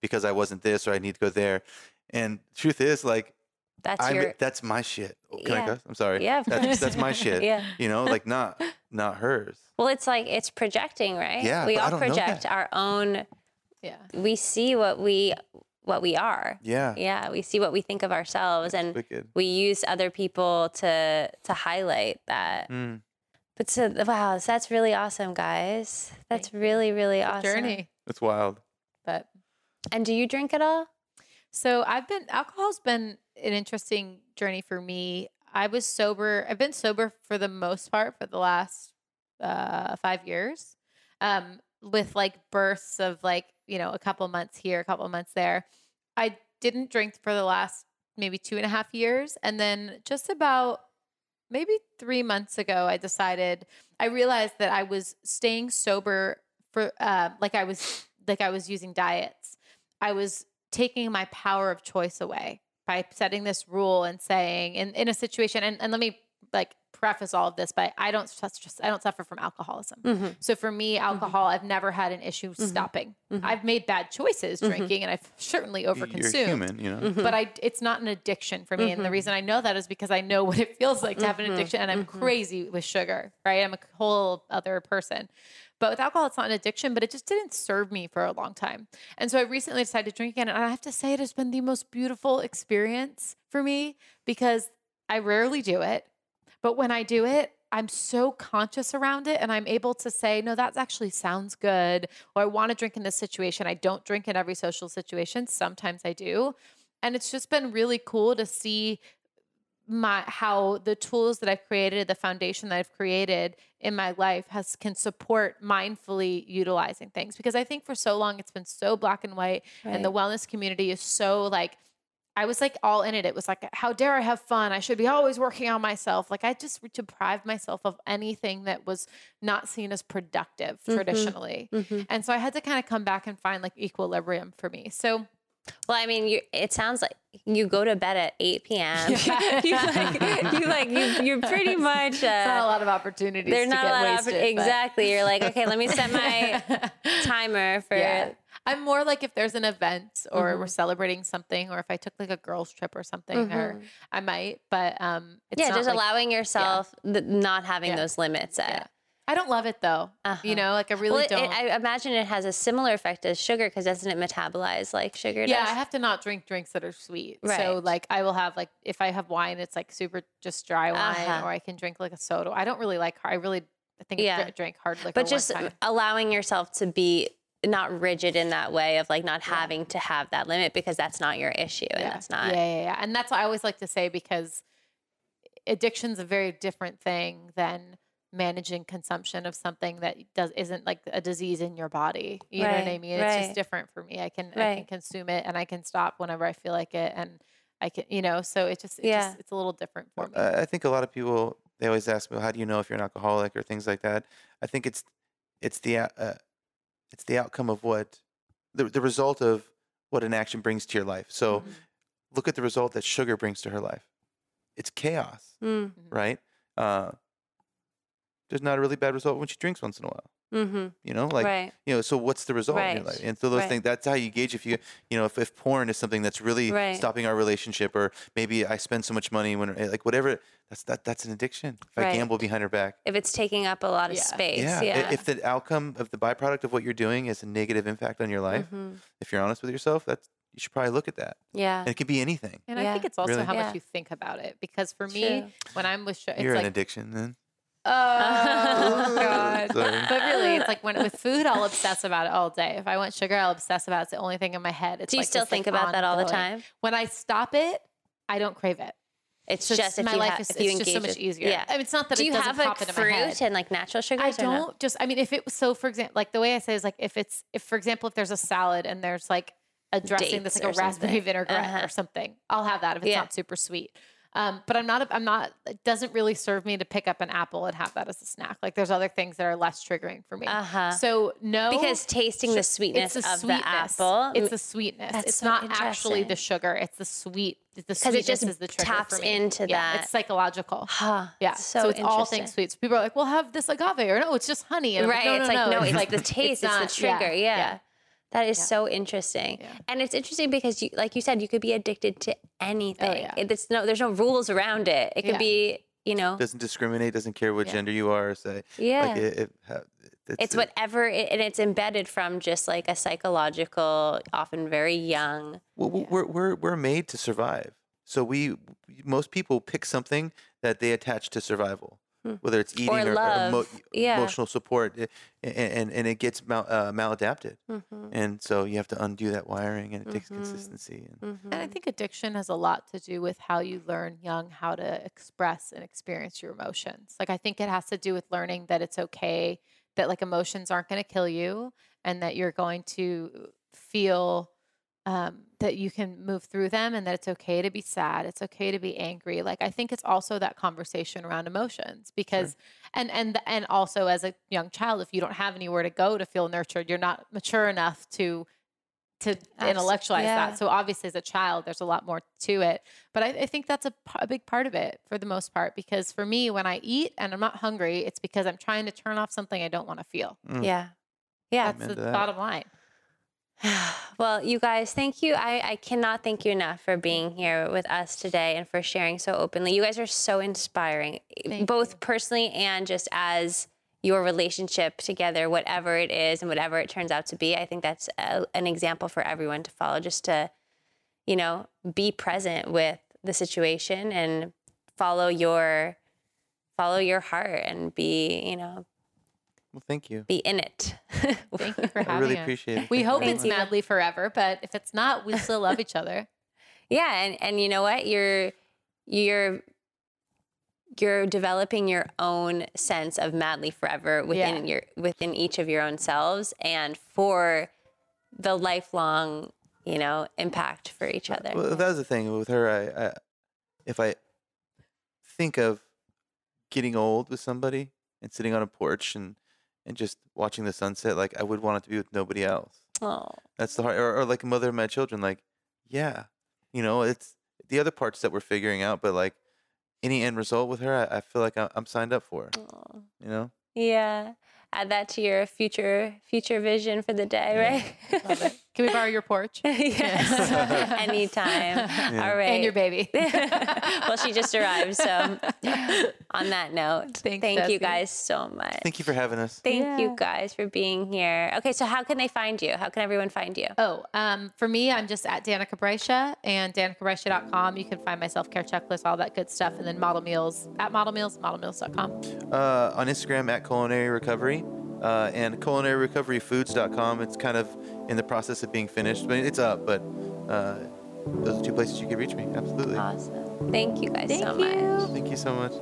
S3: because I wasn't this or I need to go there. And truth is, like,
S1: that's
S3: I,
S1: your.
S3: that's my shit. Oh, Can I
S1: Yeah.
S3: cuss? I'm sorry.
S1: Yeah, of
S3: that's
S1: course.
S3: that's my shit.
S1: Yeah.
S3: You know, like not not hers.
S1: Well, it's like it's projecting, right?
S3: Yeah,
S1: We
S3: but I
S1: all
S3: don't know
S1: project
S3: that.
S1: our own.
S2: Yeah.
S1: We see what we what we are.
S3: Yeah.
S1: Yeah, we see what we think of ourselves, and
S3: Wicked.
S1: we use other people to to highlight that.
S3: Mm.
S1: But so wow, that's really awesome, guys. That's really really awesome.
S2: Journey.
S3: It's wild.
S2: But
S1: And do you drink at all?
S2: So I've been alcohol's been an interesting journey for me. I was sober. I've been sober for the most part for the last uh, five years, um, with like bursts of like you know a couple months here, a couple months there. I didn't drink for the last maybe two and a half years, and then just about maybe three months ago, I decided I realized that I was staying sober for uh, like I was like I was using diets. I was taking my power of choice away by setting this rule and saying in, in a situation and, and let me like preface all of this by I don't just I don't suffer from alcoholism.
S1: Mm-hmm.
S2: So for me, mm-hmm. alcohol, I've never had an issue mm-hmm. stopping. Mm-hmm. I've made bad choices drinking and I've certainly overconsumed.
S3: You're
S2: overconsumed
S3: human, you know.
S2: but I it's not an addiction for me. And the reason I know that is because I know what it feels like to have an addiction and I'm crazy with sugar, right? I'm a whole other person. But with alcohol, it's not an addiction, but it just didn't serve me for a long time. And so I recently decided to drink again. And I have to say, it has been the most beautiful experience for me because I rarely do it. But when I do it, I'm so conscious around it and I'm able to say, no, that actually sounds good. Or I want to drink in this situation. I don't drink in every social situation. Sometimes I do. And it's just been really cool to see my how the tools that I've created, the foundation that I've created in my life has can support mindfully utilizing things. Because I think for so long it's been so black and white and the wellness community is so like I was like all in it. It was like, how dare I have fun? I should be always working on myself. Like I just deprived myself of anything that was not seen as productive traditionally. And so I had to kind of come back and find like equilibrium for me. So
S1: Well, I mean, you, it sounds like you go to bed at 8 p.m.
S2: Yeah.
S1: you like, you like, you, you're pretty much.
S2: it's not a
S1: Uh,
S2: lot of opportunities
S1: there's
S2: to
S1: not
S2: get
S1: a lot
S2: wasted. but-
S1: exactly. You're like, okay, let me set my timer for.
S2: Yeah. I'm more like if there's an event or we're celebrating something, or if I took like a girls' trip or something, or I might. But um, it's
S1: yeah, just
S2: like-
S1: allowing yourself th- not having
S2: Yeah.
S1: those limits. At,
S2: Yeah. I don't love it though.
S1: Uh-huh.
S2: You know, like I really
S1: well, it,
S2: don't.
S1: it, I imagine it has a similar effect as sugar because doesn't it metabolize like sugar
S2: yeah,
S1: does?
S2: I have to not drink drinks that are sweet.
S1: Right.
S2: So like I will have like if I have wine, it's like super just dry wine,
S1: Uh-huh.
S2: or I can drink like a soda. I don't really like. I really I think
S1: Yeah.
S2: I dr- drank hard liquor.
S1: but just allowing yourself to be not rigid in that way of like not
S2: Yeah.
S1: having to have that limit because that's not your issue and
S2: yeah.
S1: that's not
S2: Yeah, yeah, yeah. And that's what I always like to say because addiction's a very different thing than managing consumption of something that does isn't like a disease in your body. You know what I mean? It's
S1: right.
S2: just different for me. I can I can consume it and I can stop whenever I feel like it and I can you know, so it just, it
S1: Yeah.
S2: just it's a little different for me.
S3: I I think a lot of people they always ask me, well, "How do you know if you're an alcoholic?" or things like that. I think it's it's the uh, it's the outcome of what the the result of what an action brings to your life. So
S2: Mhm.
S3: look at the result that sugar brings to her life. It's chaos,
S1: Mm,
S3: right? Uh, there's not a really bad result when she drinks once in a while.
S1: Mm-hmm.
S3: You know, like
S1: right
S3: you know. So what's the result in your
S1: Right,
S3: life? And so those
S1: right.
S3: things. That's how you gauge if you you know if, if porn is something that's really
S1: Right.
S3: stopping our relationship, or maybe I spend so much money when like whatever. That's that that's an addiction. If I gamble behind her back.
S1: if it's taking up a lot of
S2: Yeah.
S1: space
S3: Yeah.
S1: yeah,
S3: If the outcome of the byproduct of what you're doing is a negative impact on your life,
S1: Mhm.
S3: if you're honest with yourself, that's you should probably look at that.
S1: yeah
S3: And it could be anything.
S2: And I think it's also
S3: Really?
S2: how
S1: Yeah.
S2: much you think about it. Because for
S1: True.
S2: me, when I'm with, sh- it's
S3: you're
S2: like,
S3: an addiction then.
S2: Oh god.
S3: Sorry.
S2: But really, it's like when with food, I'll obsess about it all day. If I want sugar, I'll obsess about it. It's the only thing in my head. It's
S1: do you
S2: like
S1: still
S2: this, like,
S1: think about that all the
S2: ongoing-
S1: time
S2: When I stop it, I don't crave it.
S1: it's
S2: So
S1: just if
S2: my
S1: you
S2: life
S1: ha-
S2: is
S1: if you
S2: it's just so much easier.
S1: yeah
S2: I mean, it's not that
S1: do
S2: it
S1: you
S2: doesn't
S1: have
S2: pop
S1: like
S2: into my head.
S1: fruit and like natural sugars
S2: I don't just. I mean, if it was so, for example, like the way I say is like if it's if for example if there's a salad and there's like a dressing that's like a raspberry
S1: something.
S2: vinaigrette
S1: Uh-huh.
S2: or something, I'll have that if it's
S1: Yeah.
S2: not super sweet. Um, but I'm not. I'm not. It doesn't really serve me to pick up an apple and have that as a snack. Like there's other things that are less triggering for me.
S1: uh-huh
S2: So no,
S1: because tasting the sweetness
S2: it's
S1: of
S2: sweetness.
S1: the apple
S2: It's the sweetness.
S1: That's
S2: it's
S1: so
S2: not actually the sugar. It's the sweet. The
S1: it
S2: sweetness
S1: just
S2: is the trigger
S1: taps
S2: for me.
S1: into
S2: yeah,
S1: that.
S2: It's psychological.
S1: Huh,
S2: Yeah.
S1: so,
S2: So, it's all things sweets. People are like, "Well, have this agave," or "No, it's just honey." And I'm
S1: right
S2: no,
S1: it's
S2: no,
S1: like
S2: no.
S1: no it's
S2: like
S1: the taste it's,
S2: not-
S1: the trigger yeah, that is
S2: Yeah.
S1: so interesting
S2: Yeah.
S1: and it's interesting because you like you said you could be addicted to anything
S2: Oh, yeah.
S1: It's no there's no rules around it it could
S2: Yeah.
S1: be you know
S3: Doesn't discriminate, doesn't care what
S2: Yeah.
S3: gender you are. Say
S1: yeah
S3: like it, it, ha-
S1: it's whatever it, and it's embedded from just like a psychological often very young
S3: Well,
S2: Yeah.
S3: we're we're we're made to survive. So we most people pick something that they attach to survival. Whether it's eating or, or
S1: love.
S3: emo-
S1: Yeah.
S3: emotional support, eh, and and, and it gets mal, uh, maladapted,
S1: Mhm,
S3: and so you have to undo that wiring, and it takes
S1: Mhm.
S3: consistency. And
S2: And I think addiction has a lot to do with how you learn young how to express and experience your emotions. Like I think it has to do with learning that it's okay that like emotions aren't going to kill you and that you're going to feel um, that you can move through them and that it's okay to be sad it's okay to be angry like i think it's also that conversation around emotions because and and and also as a young child if you don't have anywhere to go to feel nurtured you're not mature enough to to
S1: Abs-
S2: intellectualize
S1: yeah.
S2: that so obviously as a child there's a lot more to it but I, I think that's a big part of it for the most part because for me when i eat and i'm not hungry it's because i'm trying to turn off something i don't want to feel
S3: Mm.
S1: yeah yeah
S2: that's the
S3: that.
S2: bottom line
S1: well, you guys, thank you. I, I cannot thank you enough for being here with us today and for sharing so openly. You guys are so inspiring,
S2: Thank
S1: both
S2: you.
S1: personally and just as your relationship together, whatever it is and whatever it turns out to be. I think that's a, an example for everyone to follow, just to, you know, be present with the situation and follow your follow your heart and be you know
S3: well, thank you.
S1: be in it
S2: thank you for
S3: I
S2: having
S3: really
S2: us
S3: appreciate it.
S2: we
S3: Thank
S2: hope it's madly forever but if it's not we still love each other
S1: Yeah, and and you know what? You're you're you're developing your own sense of madly forever within
S2: Yeah.
S1: your within each of your own selves and for the lifelong, you know, impact for each uh, other.
S3: Well, that was the thing with her. I, I if I think of getting old with somebody and sitting on a porch and and just watching the sunset, like I would want it to be with nobody else.
S1: oh,
S3: That's the hard, or, or like a mother of my children. Like, yeah, you know, it's the other parts that we're figuring out, but like any end result with her, I, I feel like I'm, I'm signed up for.
S1: oh.
S3: You know,
S1: Yeah. Add that to your future future vision for the day,
S3: Yeah.
S1: right?
S2: Love it. Can we borrow your porch
S1: yes. Anytime. All right.
S2: and your baby?
S1: well, she just arrived. So, on that note,
S2: Thanks,
S1: thank you guys so much.
S3: Thank you for having us.
S1: Thank
S2: Yeah.
S1: you guys for being here. Okay, so how can they find you? How can everyone find you?
S2: Oh, um, for me, I'm just at Danika Brysha and danikabrysha.com. You can find my self care checklist, all that good stuff, and then Model Meals at Model Meals, modelmeals.com.
S3: Uh, on Instagram at Culinary Recovery uh, and culinaryrecoveryfoods.com. It's kind of in the process of being finished, but it's up. But uh, those are two places you can reach me. Absolutely.
S1: Awesome. Thank you guys
S2: Thank
S1: so
S2: you.
S1: much.
S3: Thank you so much.